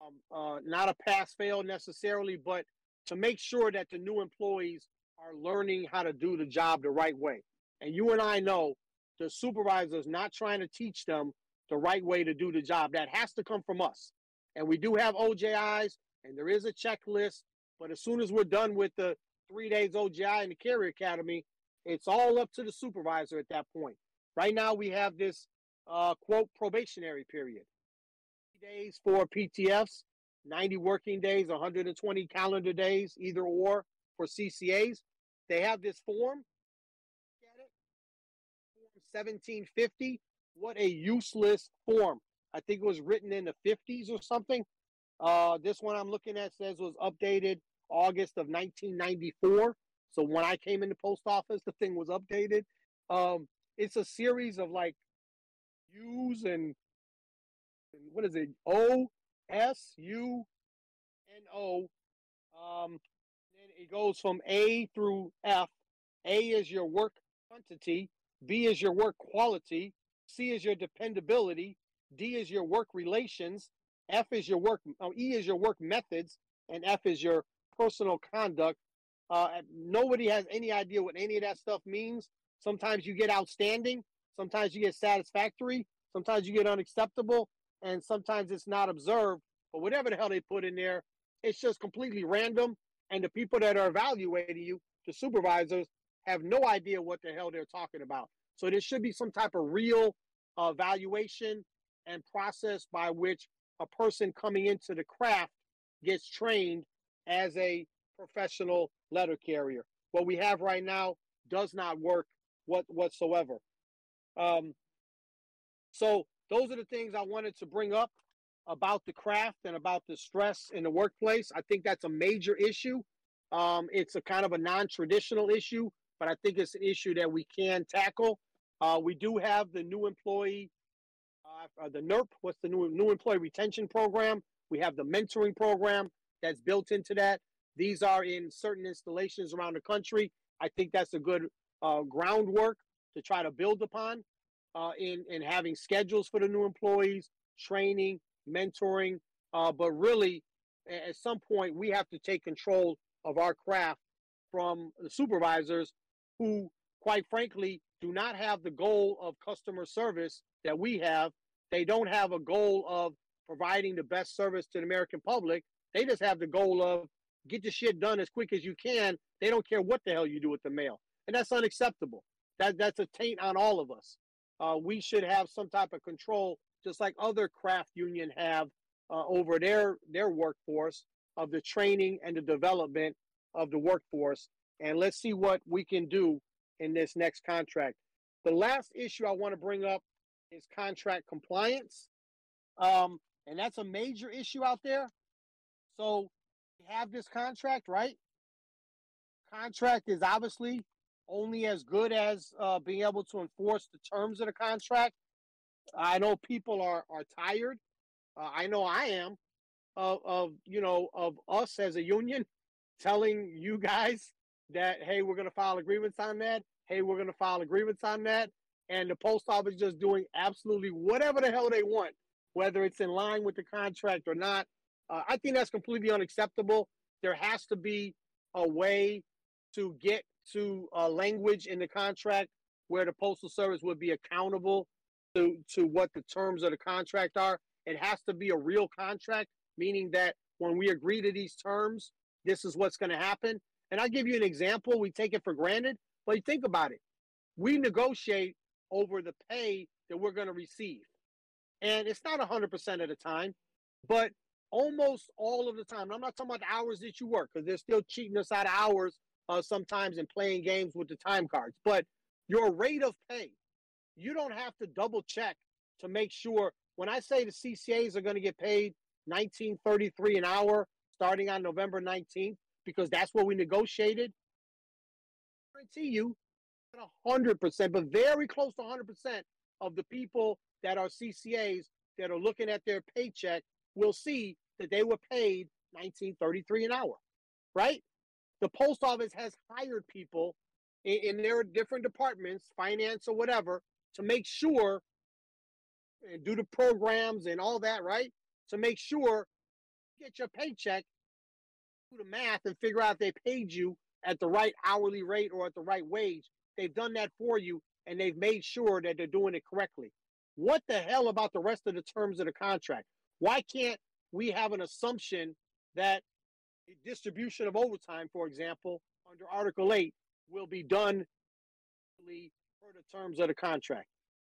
[SPEAKER 2] um, uh, not a pass fail necessarily, but to make sure that the new employees are learning how to do the job the right way. And you and I know the supervisor is not trying to teach them the right way to do the job. That has to come from us. And we do have OJIs and there is a checklist. But as soon as we're done with the three days OJI and the Carrier Academy, it's all up to the supervisor at that point. Right now, we have this uh, quote probationary period days for PTFs, 90 working days, 120 calendar days, either or for CCAs. They have this form. Get it? Form 1750. What a useless form. I think it was written in the 50s or something. Uh, this one I'm looking at says was updated August of 1994. So when I came in the post office, the thing was updated. Um, it's a series of like U's and, and what is it? O S U N O. Um, then it goes from A through F. A is your work quantity. B is your work quality. C is your dependability. D is your work relations. F is your work. Oh, e is your work methods, and F is your personal conduct. Uh, nobody has any idea what any of that stuff means. Sometimes you get outstanding. Sometimes you get satisfactory. Sometimes you get unacceptable, and sometimes it's not observed. But whatever the hell they put in there, it's just completely random. And the people that are evaluating you, the supervisors, have no idea what the hell they're talking about. So there should be some type of real evaluation and process by which a person coming into the craft gets trained as a professional letter carrier. What we have right now does not work what, whatsoever. Um, so those are the things I wanted to bring up about the craft and about the stress in the workplace. I think that's a major issue. Um, it's a kind of a non-traditional issue, but I think it's an issue that we can tackle. Uh, we do have the new employee uh, the NERP, what's the new new employee retention program. We have the mentoring program that's built into that. These are in certain installations around the country. I think that's a good uh, groundwork to try to build upon uh, in in having schedules for the new employees, training, mentoring. Uh, but really, at some point, we have to take control of our craft from the supervisors who, quite frankly, do not have the goal of customer service that we have they don't have a goal of providing the best service to the American public. They just have the goal of get the shit done as quick as you can. They don't care what the hell you do with the mail. And that's unacceptable. That that's a taint on all of us. Uh, we should have some type of control, just like other craft union have uh, over their their workforce of the training and the development of the workforce. And let's see what we can do in this next contract. The last issue I want to bring up is contract compliance. Um, and that's a major issue out there. So we have this contract, right? Contract is obviously only as good as uh, being able to enforce the terms of the contract. I know people are are tired. Uh, I know I am of, of you know of us as a union telling you guys that hey we're going to file agreements on that. Hey we're going to file agreements on that and the post office just doing absolutely whatever the hell they want, whether it's in line with the contract or not. Uh, I think that's completely unacceptable. There has to be a way to get to a language in the contract where the postal service would be accountable to to what the terms of the contract are. It has to be a real contract, meaning that when we agree to these terms, this is what's going to happen. And I'll give you an example. We take it for granted, but think about it. We negotiate over the pay that we're going to receive. And it's not 100% of the time, but almost all of the time. I'm not talking about the hours that you work because they're still cheating us out of hours uh, sometimes and playing games with the time cards. But your rate of pay, you don't have to double check to make sure. When I say the CCAs are going to get paid 1933 an hour starting on November 19th, because that's what we negotiated, I guarantee you, 100%, but very close to 100% of the people that are CCAs that are looking at their paycheck will see that they were paid 1933 an hour, right? The post office has hired people in, in their different departments, finance or whatever, to make sure and do the programs and all that, right? To make sure get your paycheck, do the math and figure out they paid you at the right hourly rate or at the right wage. They've done that for you and they've made sure that they're doing it correctly. What the hell about the rest of the terms of the contract? Why can't we have an assumption that distribution of overtime, for example, under Article 8 will be done per the terms of the contract?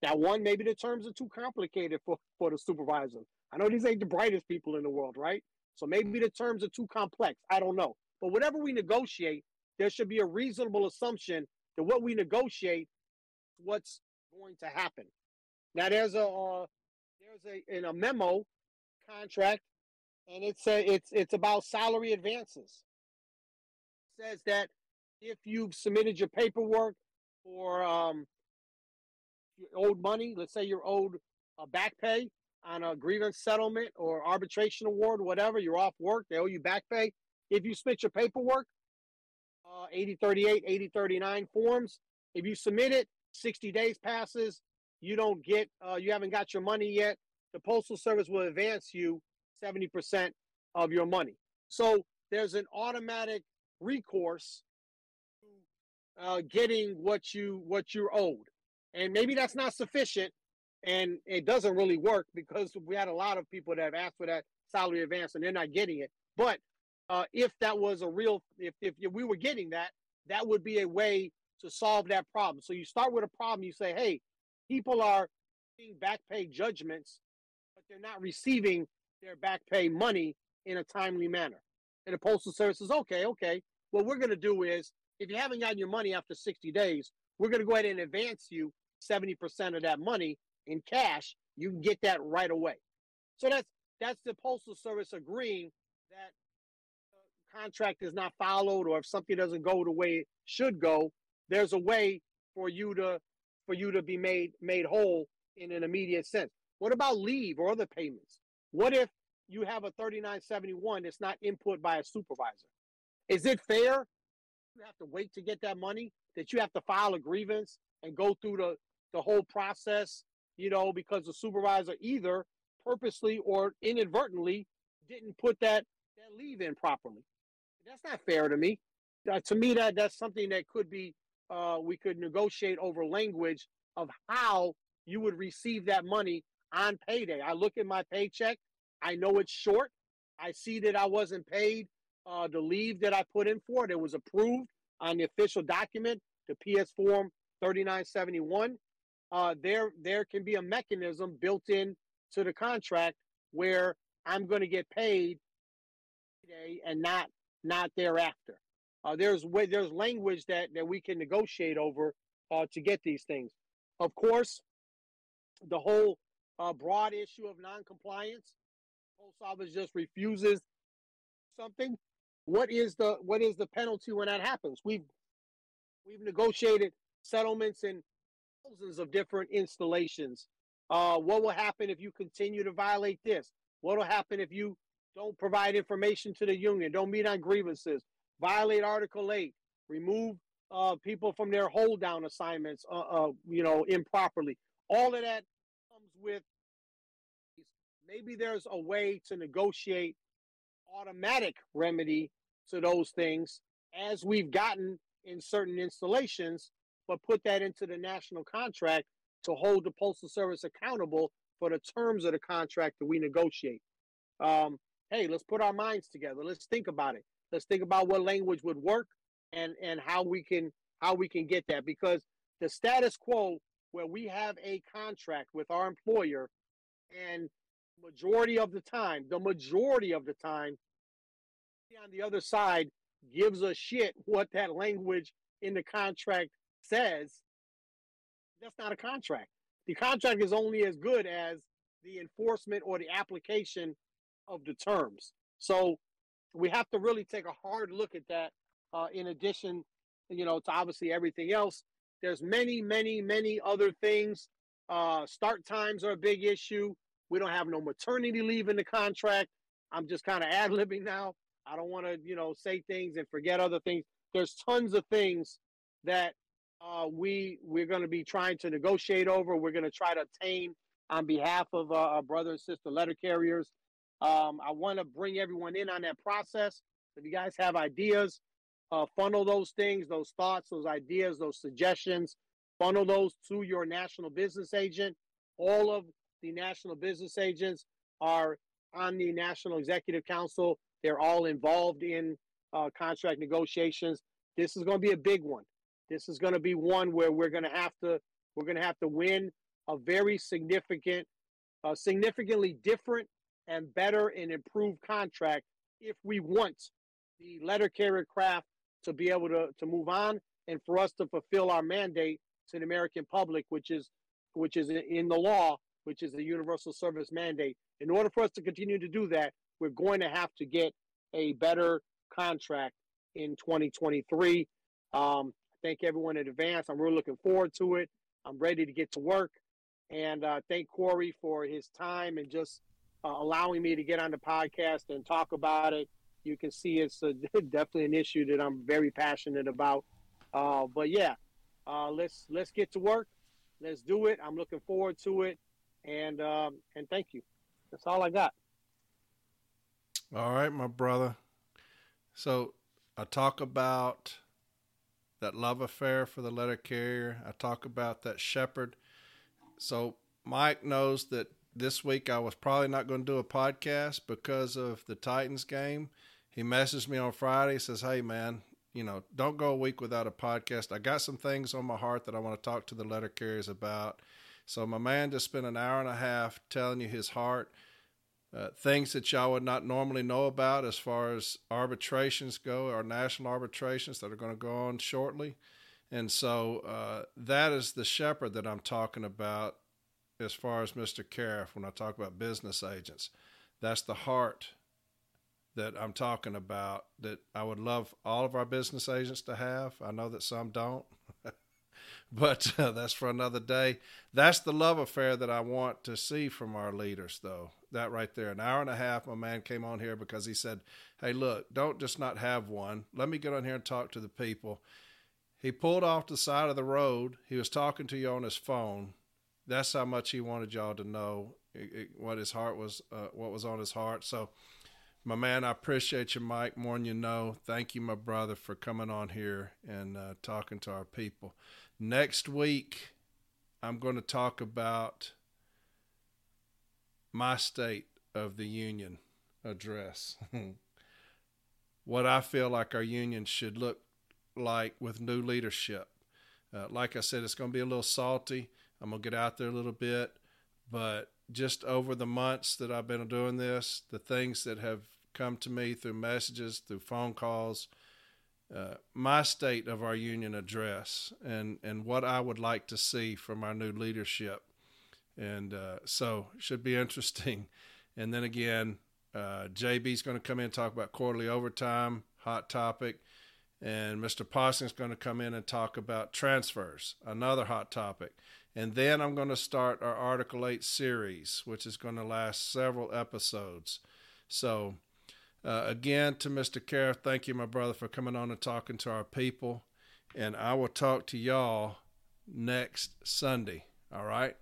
[SPEAKER 2] Now, one, maybe the terms are too complicated for, for the supervisor. I know these ain't the brightest people in the world, right? So maybe the terms are too complex. I don't know. But whatever we negotiate, there should be a reasonable assumption that what we negotiate, what's going to happen. Now, there's a uh, there's a in a memo contract, and it's a, it's it's about salary advances. It says that if you've submitted your paperwork or um, you money, let's say you're owed a back pay on a grievance settlement or arbitration award, whatever, you're off work, they owe you back pay. If you submit your paperwork, uh, 8038, 8039 forms, if you submit it, 60 days passes, you don't get, uh, you haven't got your money yet, the Postal Service will advance you 70% of your money. So there's an automatic recourse uh, getting what you what you're owed, and maybe that's not sufficient, and it doesn't really work because we had a lot of people that have asked for that salary advance and they're not getting it. But uh, if that was a real, if, if we were getting that, that would be a way to solve that problem. So you start with a problem. You say, hey, people are being back pay judgments but they're not receiving their back pay money in a timely manner. And the Postal Service says, okay, okay, what we're going to do is if you haven't gotten your money after 60 days, we're going to go ahead and advance you 70% of that money in cash. You can get that right away. So that's that's the Postal Service agreeing that contract is not followed or if something doesn't go the way it should go, there's a way for you to for you to be made made whole in an immediate sense. What about leave or other payments? What if you have a 3971 that's not input by a supervisor? Is it fair? You have to wait to get that money, that you have to file a grievance and go through the, the whole process, you know, because the supervisor either purposely or inadvertently didn't put that, that leave in properly. That's not fair to me. Uh, to me, that that's something that could be uh, we could negotiate over language of how you would receive that money on payday. I look at my paycheck. I know it's short. I see that I wasn't paid uh, the leave that I put in for. It was approved on the official document, the PS Form 3971. Uh, there, there can be a mechanism built in to the contract where I'm going to get paid and not not thereafter. Uh, there's way, there's language that that we can negotiate over uh, to get these things. Of course, the whole uh, broad issue of noncompliance. Post office just refuses something. What is the what is the penalty when that happens? We've we've negotiated settlements in thousands of different installations. Uh, what will happen if you continue to violate this? What will happen if you don't provide information to the union, don't meet on grievances, violate Article 8, remove uh, people from their hold down assignments, uh, uh, you know, improperly? All of that comes with maybe there's a way to negotiate automatic remedy to those things as we've gotten in certain installations, but put that into the national contract to hold the Postal Service accountable for the terms of the contract that we negotiate. Um, hey, let's put our minds together. Let's think about it. Let's think about what language would work and and how we can how we can get that because the status quo where we have a contract with our employer and majority of the time, the majority of the time, on the other side gives a shit what that language in the contract says. That's not a contract. The contract is only as good as the enforcement or the application of the terms. So we have to really take a hard look at that. Uh, in addition, you know, to obviously everything else, there's many, many, many other things. Uh, start times are a big issue. We don't have no maternity leave in the contract. I'm just kind of ad libbing now. I don't want to, you know, say things and forget other things. There's tons of things that uh, we we're going to be trying to negotiate over. We're going to try to obtain on behalf of uh, our brother and sister letter carriers. Um, I want to bring everyone in on that process. If you guys have ideas, uh, funnel those things, those thoughts, those ideas, those suggestions, funnel those to your national business agent. All of the national business agents are on the National Executive Council. They're all involved in uh, contract negotiations. This is going to be a big one. This is going to be one where we're going to have to we're going to have to win a very significant, uh, significantly different and better and improved contract if we want the letter carrier craft to be able to, to move on and for us to fulfill our mandate to the American public, which is which is in the law, which is the universal service mandate. In order for us to continue to do that, we're going to have to get a better contract in 2023. Um, thank everyone in advance. I'm really looking forward to it. I'm ready to get to work. And uh, thank Corey for his time and just uh, allowing me to get on the podcast and talk about it. You can see it's a, definitely an issue that I'm very passionate about. Uh, but yeah, uh, let's let's get to work. Let's do it. I'm looking forward to it. And um, and thank you. That's all I got.
[SPEAKER 1] All right, my brother. So I talk about that love affair for the letter carrier. I talk about that shepherd. So Mike knows that this week I was probably not going to do a podcast because of the Titans game. He messaged me on Friday, says, Hey man, you know, don't go a week without a podcast. I got some things on my heart that I want to talk to the letter carriers about. So my man just spent an hour and a half telling you his heart. Uh, things that y'all would not normally know about as far as arbitrations go, our national arbitrations that are going to go on shortly. And so uh, that is the shepherd that I'm talking about as far as Mr. Caref when I talk about business agents. That's the heart that I'm talking about that I would love all of our business agents to have. I know that some don't, but uh, that's for another day. That's the love affair that I want to see from our leaders, though. That right there, an hour and a half. My man came on here because he said, "Hey, look, don't just not have one. Let me get on here and talk to the people." He pulled off the side of the road. He was talking to you on his phone. That's how much he wanted y'all to know it, it, what his heart was, uh, what was on his heart. So, my man, I appreciate you, Mike, more than you know. Thank you, my brother, for coming on here and uh, talking to our people. Next week, I'm going to talk about my state of the union address. what I feel like our union should look like with new leadership. Uh, like I said, it's going to be a little salty. I'm to get out there a little bit, but just over the months that I've been doing this, the things that have come to me through messages, through phone calls, uh, my state of our union address and, and what I would like to see from our new leadership. And uh, so should be interesting. And then again, uh, JB's going to come in and talk about quarterly overtime, hot topic. And Mr. Possing's going to come in and talk about transfers, another hot topic. And then I'm going to start our Article 8 series, which is going to last several episodes. So uh, again, to Mr. Caref, thank you, my brother, for coming on and talking to our people. And I will talk to y'all next Sunday. All right?